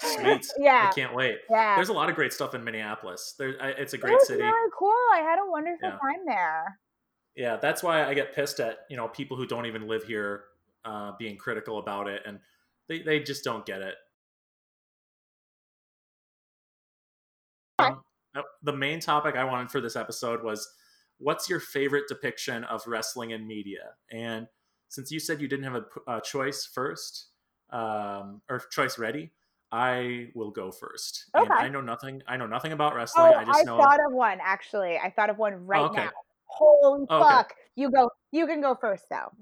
Sweet. Yeah. I can't wait. Yeah. There's a lot of great stuff in Minneapolis. There, it's a great it city. Really cool. I had a wonderful yeah. time there. Yeah, that's why I get pissed at you know people who don't even live here uh, being critical about it, and they they just don't get it. Um, uh, the main topic I wanted for this episode was what's your favorite depiction of wrestling in media? And since you said you didn't have a, a choice first, um, or choice ready, I will go first. Okay. And I know nothing. I know nothing about wrestling. Oh, I just know I know. thought of one actually. I thought of one right oh, okay. now. Holy okay. fuck! You go. You can go first, though.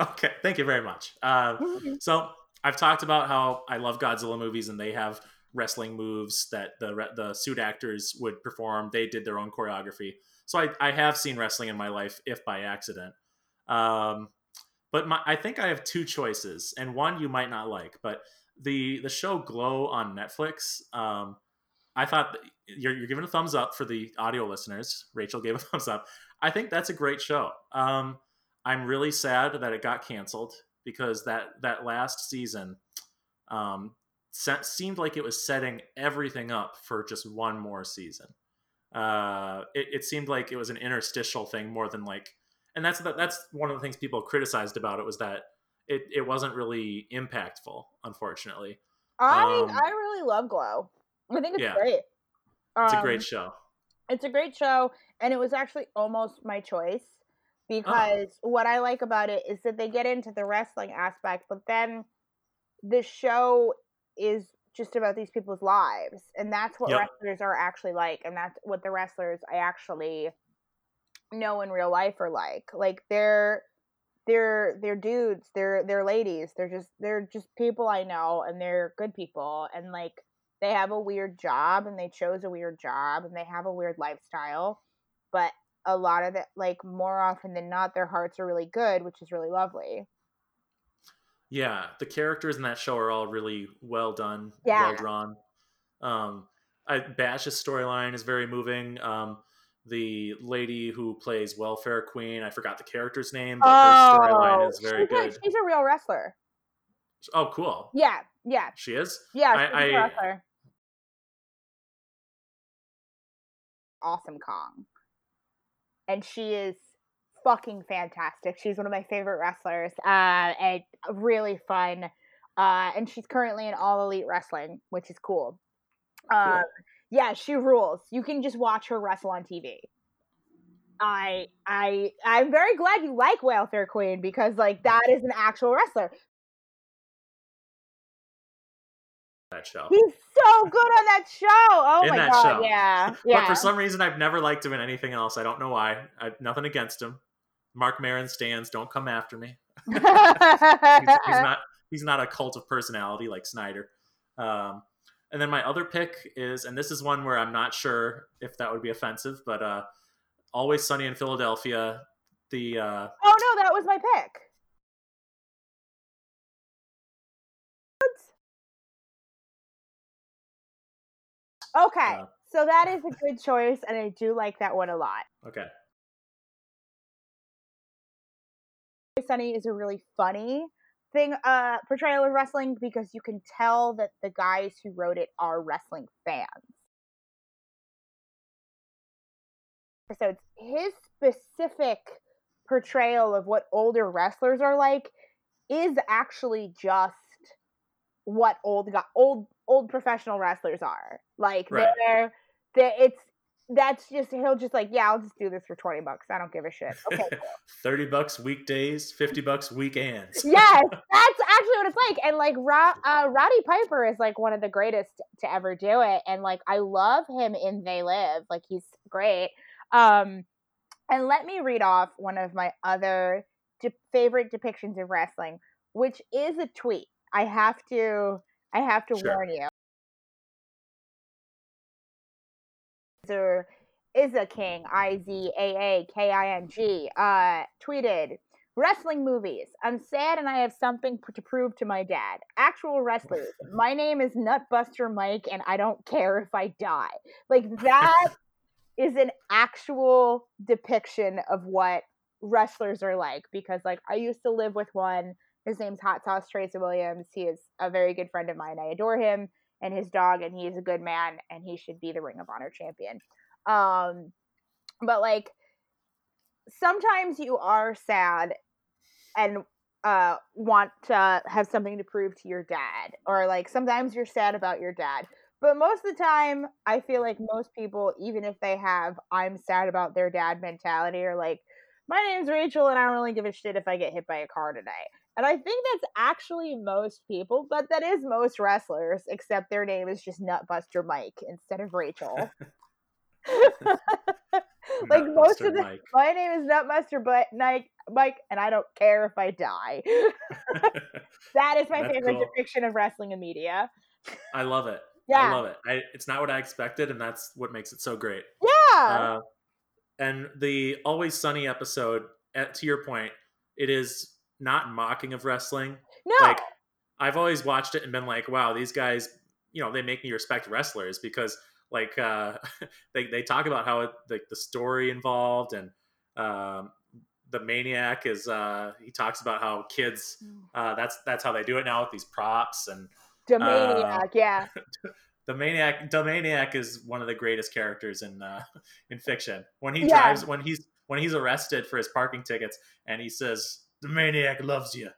okay, thank you very much. Uh, so I've talked about how I love Godzilla movies, and they have wrestling moves that the the suit actors would perform. They did their own choreography. So I, I have seen wrestling in my life, if by accident. Um, but my, I think I have two choices, and one you might not like. But the the show Glow on Netflix. Um, I thought you're, you're giving a thumbs up for the audio listeners. Rachel gave a thumbs up. I think that's a great show. Um, I'm really sad that it got canceled because that that last season um, seemed like it was setting everything up for just one more season. uh, it, it seemed like it was an interstitial thing more than like, and that's that's one of the things people criticized about it was that it, it wasn't really impactful, unfortunately. I Um, I really love Glow. I think it's yeah. great. It's a Um, great show. It's a great show, and it was actually almost my choice Oh. because what I like about it is that they get into the wrestling aspect, but then the show is just about these people's lives, and that's what Yep. wrestlers are actually like, and that's what the wrestlers I actually know in real life are like. Like they're they're they're dudes, they're they're ladies, they're just they're just people I know, and they're good people, and like they have a weird job and they chose a weird job and they have a weird lifestyle but a lot of it like more often than not their hearts are really good which is really lovely Yeah, the characters in that show are all really well done, Yeah. well drawn. Um, I, Bash's storyline is very moving. Um, the lady who plays Welfare Queen, I forgot the character's name, but her storyline is very Oh, she's good. A, she's a real wrestler Oh, cool. yeah yeah She is. yeah I- she's a I- real wrestler awesome kong and she is fucking fantastic. She's one of my favorite wrestlers uh and really fun uh and she's currently in all elite wrestling which is cool. Um yeah she rules. You can just watch her wrestle on tv i i i'm very glad you like welfare queen because like that is an actual wrestler That show. he's so good on that show oh In my that god show. yeah yeah But for some reason, I've never liked him in anything else. I don't know why. I, have nothing against him. Marc Maron stands. Don't come after me. He's, he's not. He's not a cult of personality like Snyder. Um, and then my other pick is, and this is one where I'm not sure if that would be offensive, but uh, Always Sunny in Philadelphia. The uh, oh no that was my pick okay Uh, so that is a good choice and i do like that one a lot. Okay, Sunny is a really funny thing uh portrayal of wrestling because you can tell that the guys who wrote it are wrestling fans. Episodes his specific portrayal of what older wrestlers are like is actually just what old got old old professional wrestlers are. Like Right. they're they it's that's just he'll just like, yeah, I'll just do this for 20 bucks. I don't give a shit. Okay, cool. thirty bucks weekdays, fifty bucks weekends. yes, that's actually what it's like. And like Ro- uh, Roddy Piper is like one of the greatest to ever do it, and like I love him in They Live. Like he's great. Um, and let me read off one of my other de- favorite depictions of wrestling, which is a tweet. I have to. I have to Sure. warn you. Izaak King, I Z A A K I N G, uh, tweeted Wrestling movies. I'm sad and I have something p- to prove to my dad. Actual wrestlers. My name is Nutbuster Mike and I don't care if I die. Like that is an actual depiction of what wrestlers are like because like I used to live with one. His name's Hot Sauce Tracy Williams. He is a very good friend of mine. I adore him and his dog and he is a good man and he should be the Ring of Honor champion. Um but like sometimes you are sad and uh want to have something to prove to your dad or like sometimes you're sad about your dad but most of the time i feel like most people even if they have i'm sad about their dad mentality or like my name's rachel and i don't really give a shit if i get hit by a car today and i think that's actually most people but that is most wrestlers except their name is just nutbuster mike instead of rachel like most of the Mike. my name is Nutbuster but Mike Mike and I don't care if I die. that is my That's favorite cool. depiction of wrestling in media. I love it. Yeah. I love it. I, it's not what I expected, and that's what makes it so great. Yeah. Uh, and the Always Sunny episode, at, to your point, it is not mocking of wrestling. no. Like I've always watched it and been like, wow, these guys, you know, they make me respect wrestlers because like uh, they they talk about how it, like the story involved and um, the maniac is uh, he talks about how kids uh, that's that's how they do it now with these props and Domaniac, yeah. the maniac the maniac is one of the greatest characters in uh, in fiction. When he Yeah. drives when he's when he's arrested for his parking tickets and he says the maniac loves you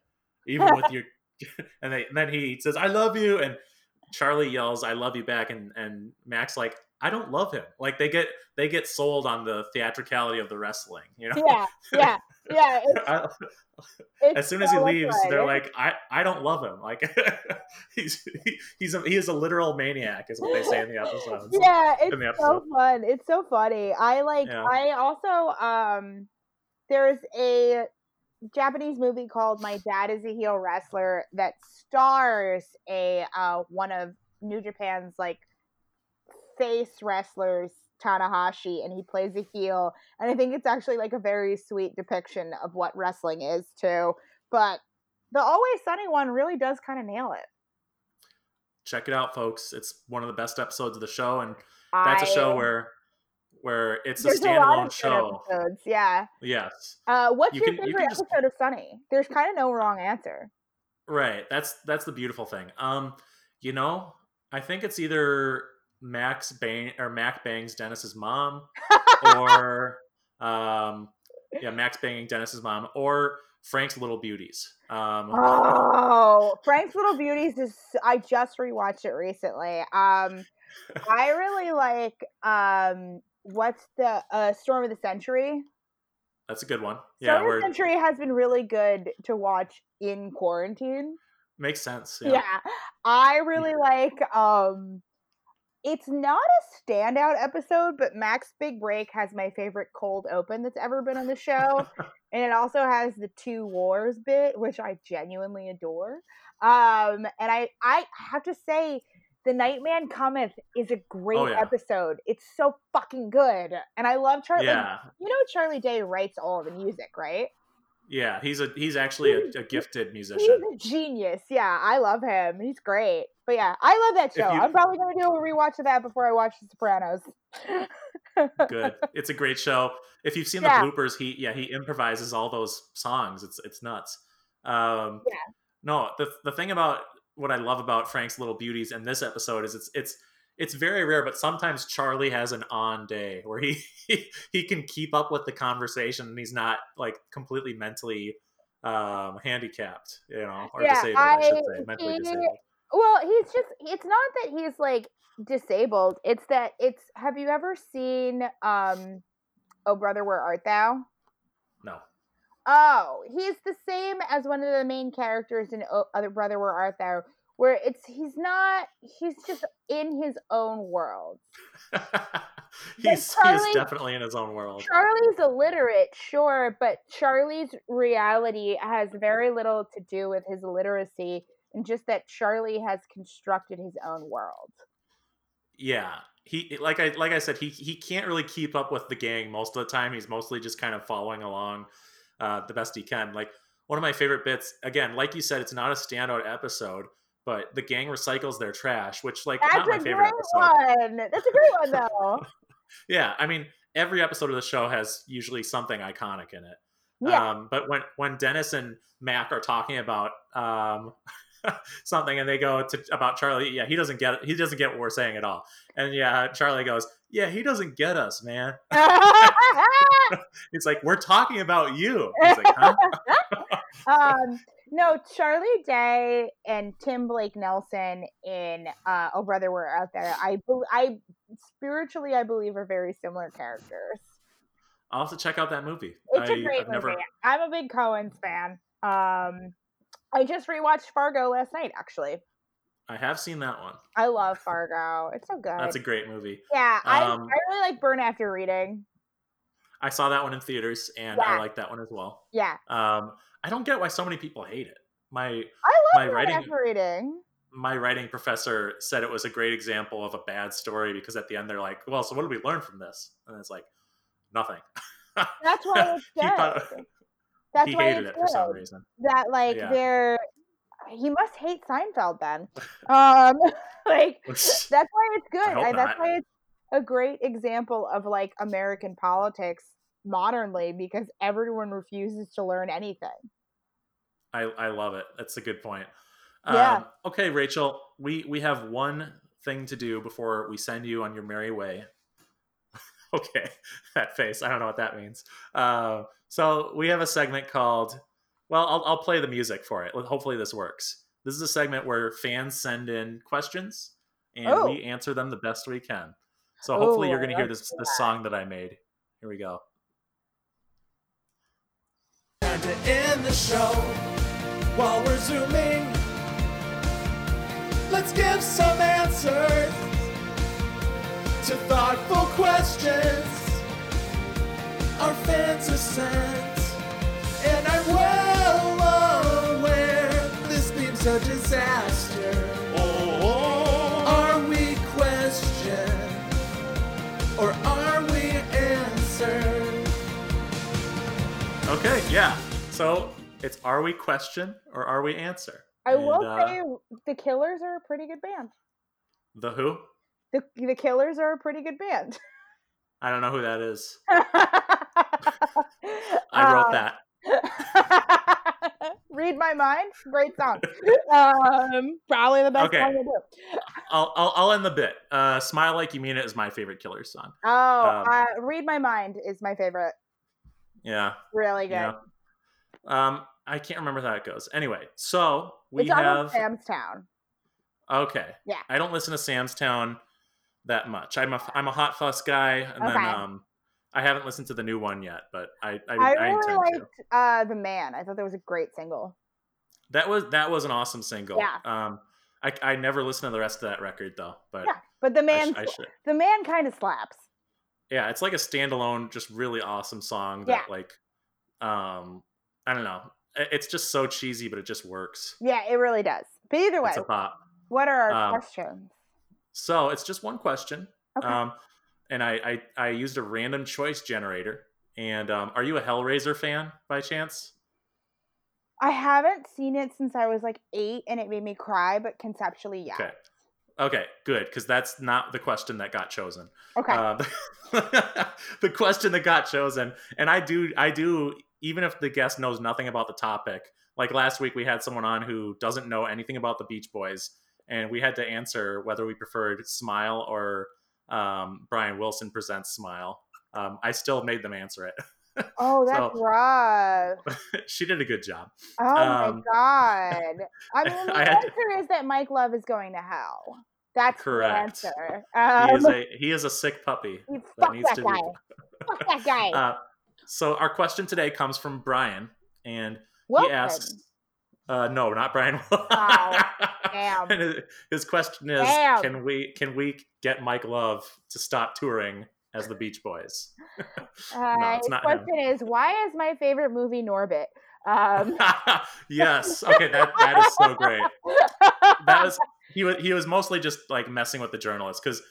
even with your and, they, and then he says I love you and Charlie yells I love you back and and Mac's like I don't love him. Like they get they get sold on the theatricality of the wrestling, you know. Yeah, yeah, yeah. It's, I- it's as soon as he leaves, good. they're like, "I, I don't love him." Like he's he, he's a, he is a literal maniac, is what they say in the episodes. yeah, it's the so fun. It's so funny. I like. Yeah. I also um, there's a Japanese movie called My Dad Is a Heel Wrestler that stars a uh one of New Japan's like face wrestlers Tanahashi and he plays a heel and I think it's actually like a very sweet depiction of what wrestling is too but the Always Sunny one really does kind of nail it. Check it out, folks. It's one of the best episodes of the show, and that's a show where where it's a there's lot standalone good show. Episodes, yeah. Yes, Uh, what's You your can- you favorite can just- episode of Sunny? There's kind of no wrong answer. right. That's that's the beautiful thing. Um, you know, I think it's either Max Bang or Mac bangs Dennis's mom, or um, yeah, Max banging Dennis's mom, or Frank's Little Beauties. Um, oh, Frank's Little Beauties is. I just rewatched it recently. Um, I really like. Um, what's the uh, Storm of the Century? that's a good one. Yeah, Storm of the Century has been really good to watch in quarantine. makes sense. Yeah. I really like um it's not a standout episode, but Mac's Big Break has my favorite cold open that's ever been on the show. and it also has the two wars bit, which I genuinely adore. Um and I I have to say the Nightman Cometh is a great Oh, yeah. episode. It's so fucking good. And I love Charlie. yeah, You know Charlie Day writes all the music, right? yeah. He's a he's actually a, a gifted musician. He's a genius. Yeah, I love him. He's great. But yeah, I love that show. you- I'm probably gonna do a rewatch of that before I watch The Sopranos. Good. It's a great show. If you've seen Yeah. the bloopers, he yeah he improvises all those songs. It's it's nuts. Um, Yeah. No, the the thing about what I love about Frank's Little Beauties in this episode is it's it's it's very rare, but sometimes Charlie has an on day where he he, can keep up with the conversation and he's not like completely mentally um handicapped, you know, or Yeah, disabled, I, should say, mentally he- disabled. Well, he's just it's not that he's like disabled. It's that it's have you ever seen um Oh Brother Where Art Thou? No. Oh, he's the same as one of the main characters in O Other Brother Where Art Thou, where it's he's not he's just in his own world. he's Charlie- he's definitely in his own world. Charlie's illiterate, sure, but Charlie's reality has very little to do with his illiteracy, and just that Charlie has constructed his own world. Yeah, he like I like I said, he he can't really keep up with the gang most of the time. He's mostly just kind of following along uh, the best he can. Like one of my favorite bits, again, like you said, it's not a standout episode, but the gang recycles their trash, which like That's not my a favorite great episode. one. That's a great one, though. Yeah, I mean every episode of the show has usually something iconic in it. Yeah, Um, but when when Dennis and Mac are talking about um, something and they go to about Charlie, yeah, he doesn't get it. He doesn't get what we're saying at all. And yeah, Charlie goes, yeah, he doesn't get us, man. It's like we're talking about you. He's like, huh? um, no, Charlie Day and Tim Blake Nelson in uh, Oh Brother We're Out There. I, I spiritually, I believe, are very similar characters. I'll have to check out that movie. It's I, a great I've never. movie. I'm a big Coens fan. Um, I just rewatched Fargo last night. Actually, I have seen that one. I love Fargo. It's so good. That's a great movie. yeah, I, um, I really like Burn After Reading. I saw that one in theaters, and I like that one as well. Yeah, Um, I don't get why so many people hate it. My I My love Burn writing- After Reading. my writing professor said it was a great example of a bad story because at the end they're like, "Well, so what did we learn from this?" And it's like, nothing. That's why it's He good. thought- That's he why hated it's it for some good. reason. that like Yeah. they're he must hate Seinfeld then. Um like that's why it's good. hope I- that's why it's a great example of like American politics modernly because everyone refuses to learn anything. I, I love it. That's a good point. Yeah. Um, okay, Rachel, we we have one thing to do before we send you on your merry way. okay, that face. I don't know what that means. Uh, so we have a segment called. Well, I'll, I'll play the music for it. Hopefully, this works. This is a segment where fans send in questions and Oh. we answer them the best we can. So hopefully, Oh, you're going to hear this oh, do this song that I made. Here we go. And to end the show while we're zooming, let's give some answers to thoughtful questions our fans have sent. And I'm well aware this being's a disaster. Oh. Are we questioned or are we answered? Okay, yeah. So it's are we question or are we answer? I And, will uh, say the Killers are a pretty good band. The who? The the Killers are a pretty good band. I don't know who that is. I wrote that. Read my mind. Great song. um, probably the best Okay. song to do. I'll, I'll I'll end the bit. Uh, Smile like you mean it is my favorite Killer song. Oh, Um, uh, Read My Mind is my favorite. Yeah, Really good. yeah. Um, I can't remember how it goes. Anyway, so we it's have. Sam's Town. Okay. Yeah. I don't listen to Sam's Town that much. I'm a I'm a Hot Fuss guy, and then um, I haven't listened to the new one yet, but I I, I I, really to. liked uh, The Man. I thought that was a great single. That was that was an awesome single. Yeah. Um, I I never listened to the rest of that record though, but Yeah, But The Man, I. The Man kind of slaps. Yeah, it's like a standalone, just really awesome song that Yeah. like, um, I don't know. It's just so cheesy, but it just works. Yeah, it really does. But either way, It's a pop. what are our um, questions? So it's just one question. Okay. Um, and I, I I used a random choice generator. And um, are you a Hellraiser fan by chance? I haven't seen it since I was like eight, and it made me cry. But conceptually, yeah. Okay. Okay, good, because that's not the question that got chosen. Okay. Uh, the question that got chosen, and I do, I do, even if the guest knows nothing about the topic. Like last week, we had someone on who doesn't know anything about the Beach Boys, and we had to answer whether we preferred Smile or um, Brian Wilson presents Smile. Um, I still made them answer it. oh, that's so- rough. she did a good job. Oh um, my god. I mean, the I had to- answer is that Mike Love is going to hell. That's Correct. the answer. He Um, is a he is a sick puppy. that fuck needs that to guy. Fuck that guy. Uh, so our question today comes from Brian, and Wilson. he asks, uh, "No, not Brian." Oh, damn. his, question is, Damn. "Can we can we get Mike Love to stop touring as the Beach Boys?" Uh, no, his it's not him. question is, why is my favorite movie Norbit? Um, yes. Okay, that that is so great. That was he was he was mostly just like messing with the journalist because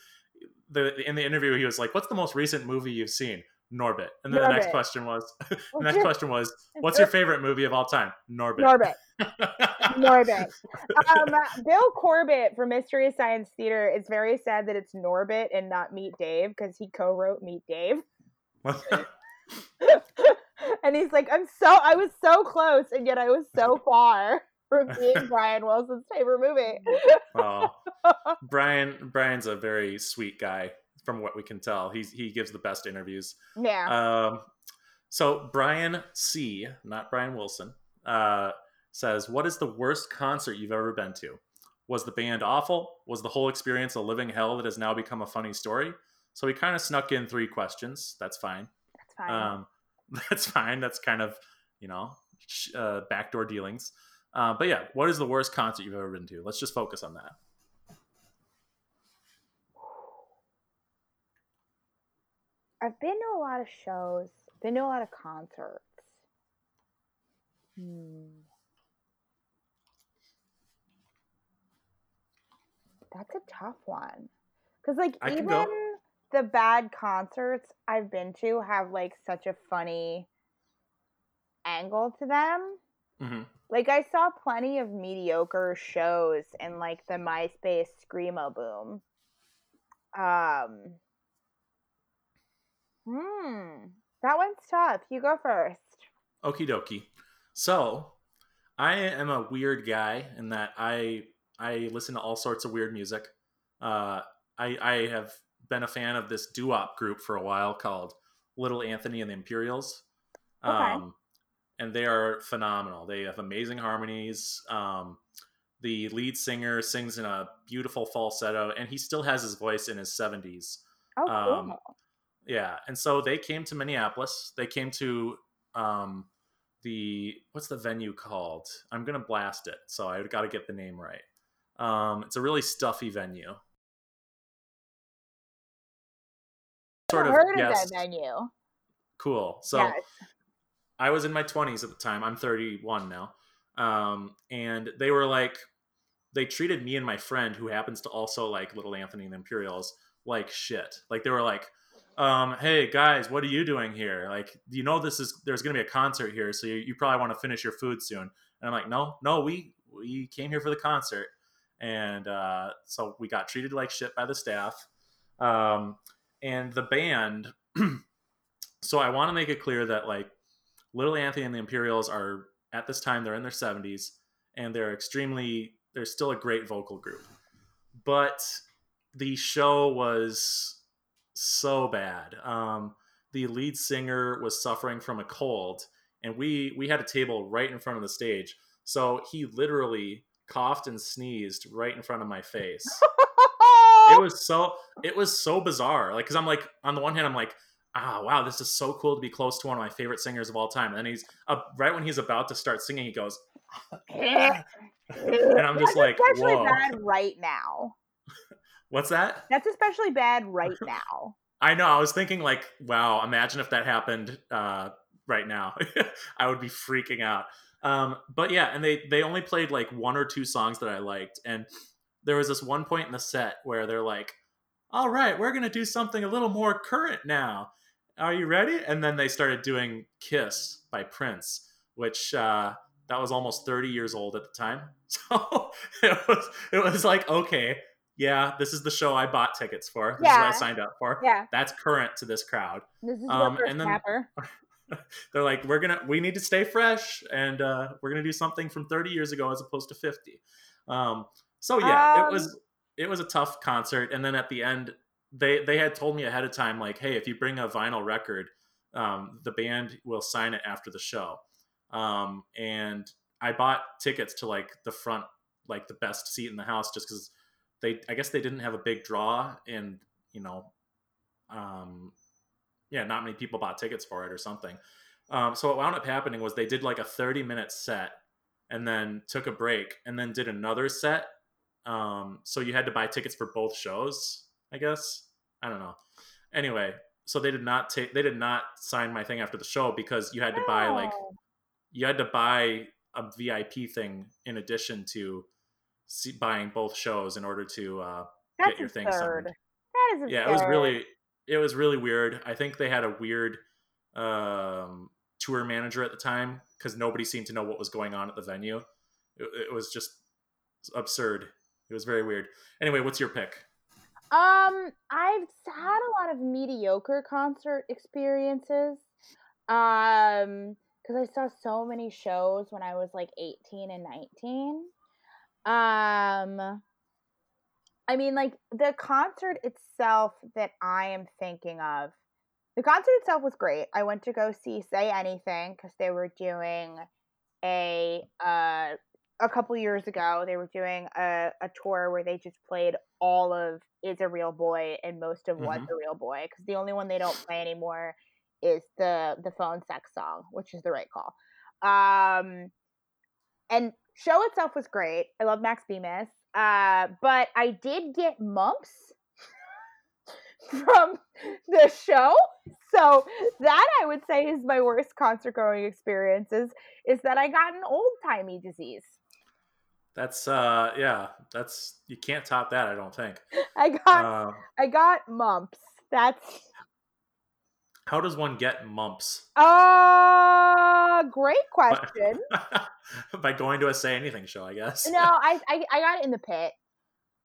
the in the interview he was like, "What's the most recent movie you've seen?" Norbit. And then the next question was, the What's next your- question was, "What's your favorite movie of all time?" Norbit. Norbit. Norbit. Um, Bill Corbett from Mystery of Science Theater is very sad that it's Norbit and not Meet Dave because he co-wrote Meet Dave. and he's like, I'm so I was so close and yet I was so far from being Brian Wilson's favorite movie. oh, Brian. Brian's a very sweet guy, from what we can tell. He's he gives the best interviews. yeah. Um, so Brian C, not Brian Wilson, uh, says, "What is the worst concert you've ever been to? Was the band awful? Was the whole experience a living hell that has now become a funny story?" So he kind of snuck in three questions. That's fine. That's fine. Um, that's fine. That's kind of you know uh, backdoor dealings. Uh, but yeah, what is the worst concert you've ever been to? Let's just focus on that. I've been to a lot of shows, been to a lot of concerts. Hmm. That's a tough one. Because, like, I even the bad concerts I've been to have, like, such a funny angle to them. hmm Like, I saw plenty of mediocre shows in, like, the MySpace Screamo Boom. Um, Hmm. That one's tough. You go first. Okie dokie. So, I am a weird guy in that I I listen to all sorts of weird music. Uh, I I have been a fan of this doo-wop group for a while called Little Anthony and the Imperials. Okay. Um, and they are phenomenal. They have amazing harmonies. Um, the lead singer sings in a beautiful falsetto, and he still has his voice in his 70s. Oh, cool. Um, Yeah, and so they came to Minneapolis. They came to um, the what's the venue called? I'm gonna blast it, so I got to get the name right. Um, it's a really stuffy venue. Sort I've of, heard yes, of that venue. cool. So yes. I was in my 20s at the time. I'm 31 now. Um, and they were like, they treated me and my friend, who happens to also like Little Anthony and the Imperials, like shit. Like they were like, um, "Hey guys, what are you doing here? Like, you know this is there's gonna be a concert here, so you, you probably want to finish your food soon." And I'm like, "No, no, we we came here for the concert." And uh, so we got treated like shit by the staff. Um, and the band. so I want to make it clear that like Little Anthony and the Imperials are at this time they're in their 70s and they're extremely they're still a great vocal group. But the show was so bad. Um, the lead singer was suffering from a cold and we we had a table right in front of the stage. So he literally coughed and sneezed right in front of my face. it was so it was so bizarre. Like cuz I'm like on the one hand I'm like ah, wow, this is so cool to be close to one of my favorite singers of all time. And then he's uh, right when he's about to start singing, he goes, and I'm just That's like, whoa, bad right now. What's that? That's especially bad right now. I know. I was thinking, like, wow, imagine if that happened uh, right now. I would be freaking out. Um, but yeah, and they they only played like one or two songs that I liked, and there was this one point in the set where they're like, "All right, we're gonna do something a little more current now. Are you ready?" And then they started doing "Kiss" by Prince, which uh, that was almost 30 years old at the time. So it was it was like, okay, yeah, this is the show I bought tickets for. This is what I signed up for. Yeah, That's current to this crowd. this is Um, your and then- capper. They're like, we're gonna we need to stay fresh and uh, we're gonna do something from 30 years ago as opposed to 50. Um, so yeah, Um, it was it was a tough concert. And then at the end, they they had told me ahead of time, like, hey, if you bring a vinyl record, um, the band will sign it after the show. Um, and I bought tickets to like the front, like the best seat in the house, just because they I guess they didn't have a big draw and you know um yeah not many people bought tickets for it or something. Um so what wound up happening was they did like a 30 minute set and then took a break and then did another set. Um so you had to buy tickets for both shows i guess? I don't know. Anyway so they did not take they did not sign my thing after the show because you had to buy like you had to buy a VIP thing in addition to see, buying both shows in order to uh, That's get your thing absurd. signed. That is absurd. Yeah, it was really it was really weird. I think they had a weird um, tour manager at the time because nobody seemed to know what was going on at the venue. It, it was just absurd. It was very weird. Anyway, what's your pick? Um, I've had a lot of mediocre concert experiences. Um, because I saw so many shows when I was like 18 and 19. Um, I mean, like the concert itself that I am thinking of, the concert itself was great. I went to go see Say Anything because they were doing a uh a couple years ago they were doing a, a tour where they just played all of is a real boy and most of what's Mhm. a real boy because the only one they don't play anymore is the the phone sex song which is the right call um and show itself was great. I love max bemis uh but i did get mumps from the show. So that i would say is my worst concert going experiences is that i got an old timey disease. That's uh yeah, that's you can't top that, I don't think. i got Uh, i got mumps. That's how does one get mumps? uh great question By going to a say anything show, I guess. no I, I i got it in the pit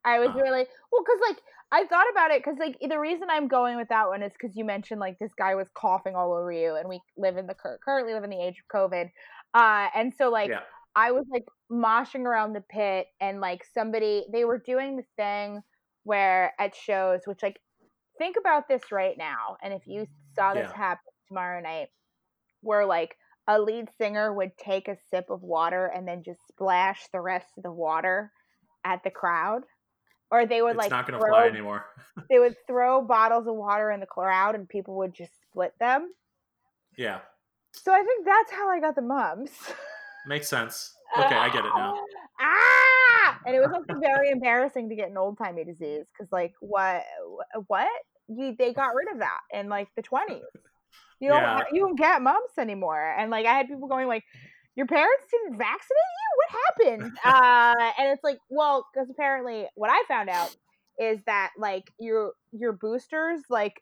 i was Oh. really well because like i thought about it because like the reason i'm going with that one is because you mentioned like this guy was coughing all over you and we live in the cur- currently live in the age of covid uh and so like yeah. I was like moshing around the pit and like somebody they were doing the thing where at shows, which like think about this right now, and if you saw this Yeah. happen tomorrow night, where like a lead singer would take a sip of water and then just splash the rest of the water at the crowd, or they would like It's like not going to throw, fly anymore. they would throw bottles of water in the crowd and people would just split them. Yeah, So I think that's how I got the mumps. makes sense. Okay, I get it now. Ah! And it was also very embarrassing to get an old timey disease because, like, what? What? You they got rid of that in like the twenties. You don't Yeah. you don't get mumps anymore. And like I had people going like, "Your parents didn't vaccinate you? What happened?" uh, and it's like, well, because apparently what I found out is that like your your boosters like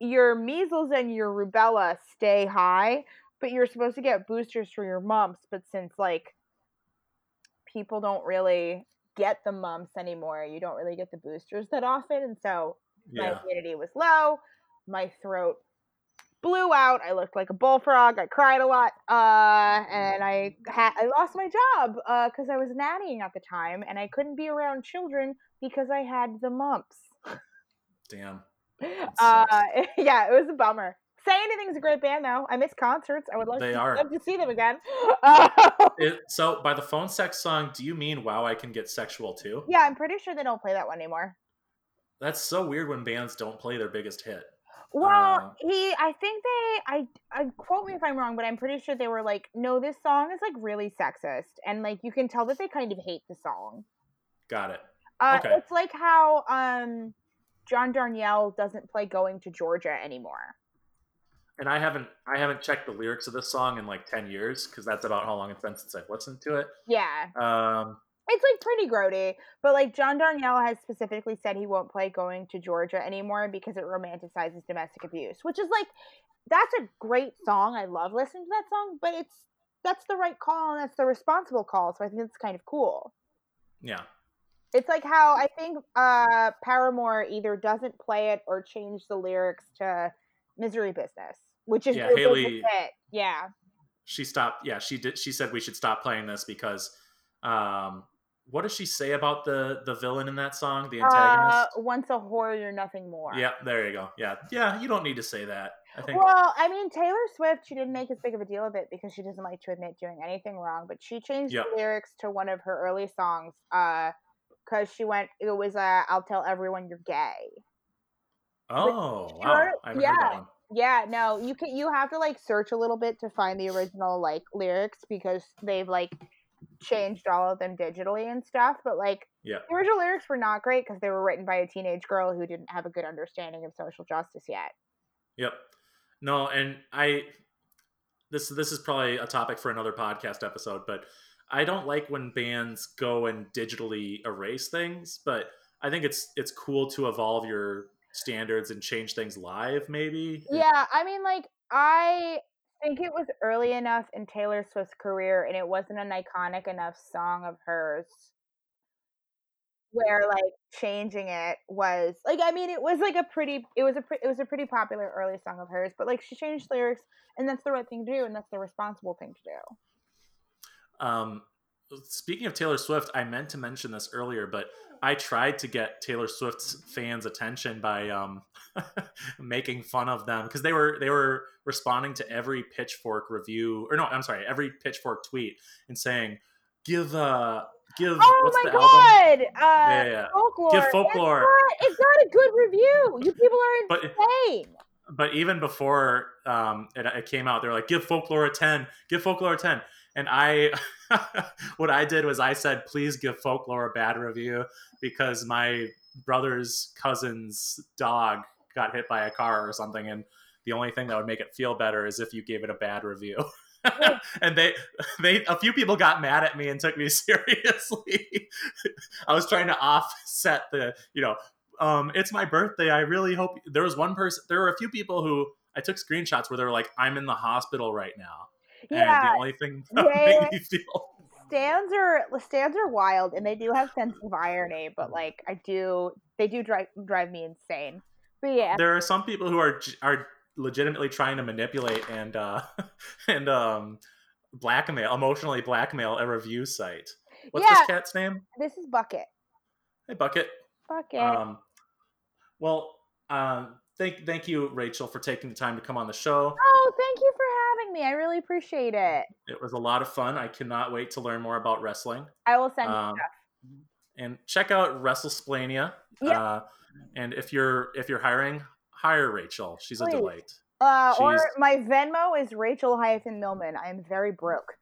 your measles and your rubella stay high, but you're supposed to get boosters for your mumps. But since like people don't really get the mumps anymore, you don't really get the boosters that often, and so my Yeah, immunity was low. My throat blew out. I looked like a bullfrog. I cried a lot, uh, and I I lost my job because I was nannying at the time, and I couldn't be around children because I had the mumps. damn. Uh, yeah, it was a bummer. Say Anything's a great band, though. I miss concerts. I would love, They to, are. love to see them again. Uh, It, so, by the phone sex song, do you mean "Wow, I can get sexual too"? yeah, I'm pretty sure they don't play that one anymore. That's so weird when bands don't play their biggest hit. Well, Uh, he, I think they, I, I quote me if I'm wrong, but I'm pretty sure they were like, no, this song is like really sexist, and like you can tell that they kind of hate the song. Got it. Uh, Okay. It's like how um, John Darnielle doesn't play "Going to Georgia" anymore. And I haven't I haven't checked the lyrics of this song in like ten years because that's about how long it's been since I've listened to it. Yeah, Um, it's like pretty grody, but like John Darnielle has specifically said he won't play "Going to Georgia" anymore because it romanticizes domestic abuse, which is like that's a great song. I love listening to that song, but it's that's the right call and that's the responsible call. So I think it's kind of cool. yeah, It's like how I think uh Paramore either doesn't play it or change the lyrics to "Misery Business," which is Yeah, Hayley- Yeah, she stopped. Yeah, she did. She said we should stop playing this because, um, what does she say about the the villain in that song, the uh, antagonist? once a whore, you're nothing more. yeah, there you go. Yeah, yeah. You don't need to say that. I think. Well, I mean, Taylor Swift, she didn't make as big of a deal of it because she doesn't like to admit doing anything wrong. But she changed Yep. the lyrics to one of her early songs Uh, because she went, it was, uh, I'll tell everyone you're gay. oh, wow. Sure, I haven't yeah. Heard that one. Yeah, no, you can, you have to like search a little bit to find the original like lyrics because they've like changed all of them digitally and stuff. But like, Yeah. the original lyrics were not great because they were written by a teenage girl who didn't have a good understanding of social justice yet. Yep. No, and I this this is probably a topic for another podcast episode, but I don't like when bands go and digitally erase things, but I think it's it's cool to evolve your standards and change things live maybe. Yeah, I mean, like, I think it was early enough in Taylor Swift's career and it wasn't an iconic enough song of hers where like changing it was like I mean it was like a pretty it was a pre- it was a pretty popular early song of hers but like she changed lyrics and that's the right thing to do and that's the responsible thing to do. Um, speaking of Taylor Swift, I meant to mention this earlier, but I tried to get Taylor Swift's fans' attention by um, making fun of them because they were they were responding to every Pitchfork review, or no, I'm sorry, every Pitchfork tweet and saying, "Give uh, give Oh what's my the album?" god! Uh, Yeah, yeah, yeah. folklore. Give It's Folklore. got- It got a good review. You people are But insane. but even before um, it, it came out, they were like, "Give Folklore a 10, give Folklore a 10. And I, what I did was I said, "Please give Folklore a bad review because my brother's cousin's dog got hit by a car or something, and the only thing that would make it feel better is if you gave it a bad review." and they, they, a few people got mad at me and took me seriously. I was trying to offset the, you know, um, it's my birthday. I really hope there was one person. There were a few people who I took screenshots where they were like, "I'm in the hospital right now," and Yeah, the only thing that made me feel stands are stands are wild and they do have sense of irony, but like I do they do drive drive me insane. But yeah, there are some people who are are legitimately trying to manipulate and uh, and um, blackmail, emotionally blackmail a review site. What's Yeah. this cat's name? this is Bucket. Hey, Bucket. bucket. Um, well, um, thank thank you, Rachel, for taking the time to come on the show. oh, thank you for having me. I really appreciate it. It was a lot of fun. I cannot wait to learn more about wrestling. I will send you Um, stuff. and check out WrestleSplania. Yep. Uh, and if you're if you're hiring, hire Rachel. She's a delight. Uh, or my Venmo is Rachel hyphen Milman. I am very broke.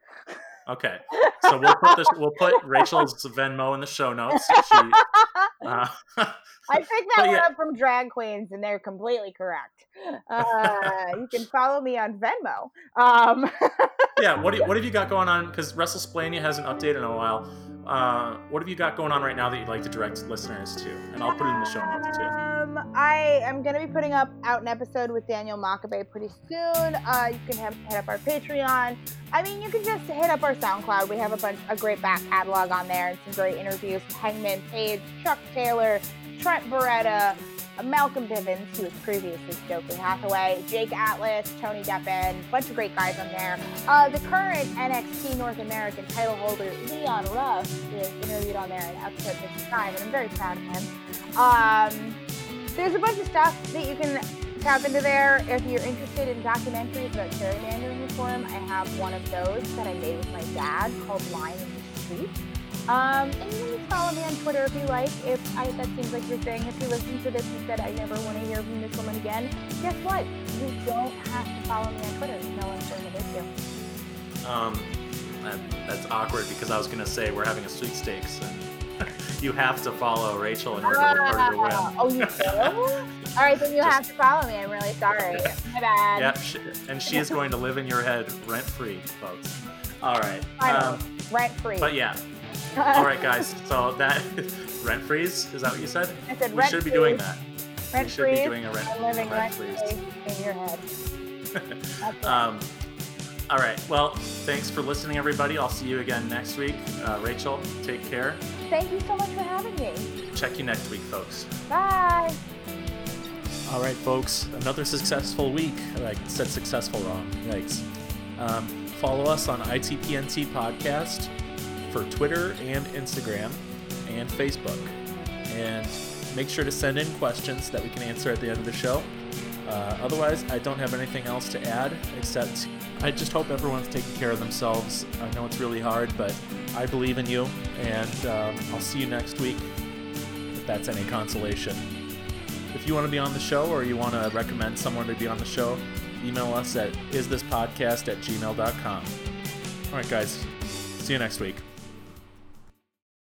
Okay, so we'll put this. We'll put Rachel's Venmo in the show notes. She, uh, I picked that But one yeah. up from drag queens, and they're completely correct. Uh, you can follow me on Venmo. Um, yeah. What you, what have you got going on? Because WrestleSplania hasn't updated in a while. Uh, what have you got going on right now that you'd like to direct listeners to? And I'll put it in the show notes too. Um, I am to be putting up out an episode with Daniel Makabe pretty soon. Uh, you can have, hit up our Patreon. I mean, you can just hit up our SoundCloud. We have a bunch, a great back catalog on there, and some great interviews Hangman Page, Chuck Taylor, Trent Beretta, Malcolm Bivens, who was previously Stokely Hathaway, Jake Atlas, Tony Deppen, a bunch of great guys on there. Uh, the current NXT North American title holder, Leon Ruff, is interviewed on there in episode 55, and I'm very proud of him. Um, there's a bunch of stuff that you can tap into there. If you're interested in documentaries about gerrymandering reform, I have one of those that I made with my dad called Line in the Street. Um, and you can follow me on Twitter if you like. If I, that seems like your thing. If you listen to this and said, I never want to hear from this woman again, guess what? You don't have to follow me on Twitter. No one's going to hit you. Um, that, that's awkward because I was gonna say we're having a sweepstakes and you have to follow Rachel in order to, in order to win. Oh, you do? All right, then you have to follow me. I'm really sorry. My bad. Yeah, sh- and she is going to live in your head rent free, folks. All right. Um, Rent free. but yeah. All right, guys. So that rent freeze is that what you said? I said We rent should be doing that. Rent we should free. be doing a rent, I'm living rent rent free freeze. in your head. Um, all right. Well, thanks for listening, everybody. I'll see you again next week. Uh, Rachel, take care. Thank you so much for having me. Check you next week, folks. Bye. All right, folks. Another successful week. I said successful wrong. Yikes. Um, follow us on ITPNT Podcast for Twitter and Instagram and Facebook. And make sure to send in questions that we can answer at the end of the show. Uh, otherwise, I don't have anything else to add except I just hope everyone's taking care of themselves. I know it's really hard, but I believe in you, and um, I'll see you next week if that's any consolation. If you want to be on the show or you want to recommend someone to be on the show, email us at isthispodcast at gmail.com. All right, guys. See you next week.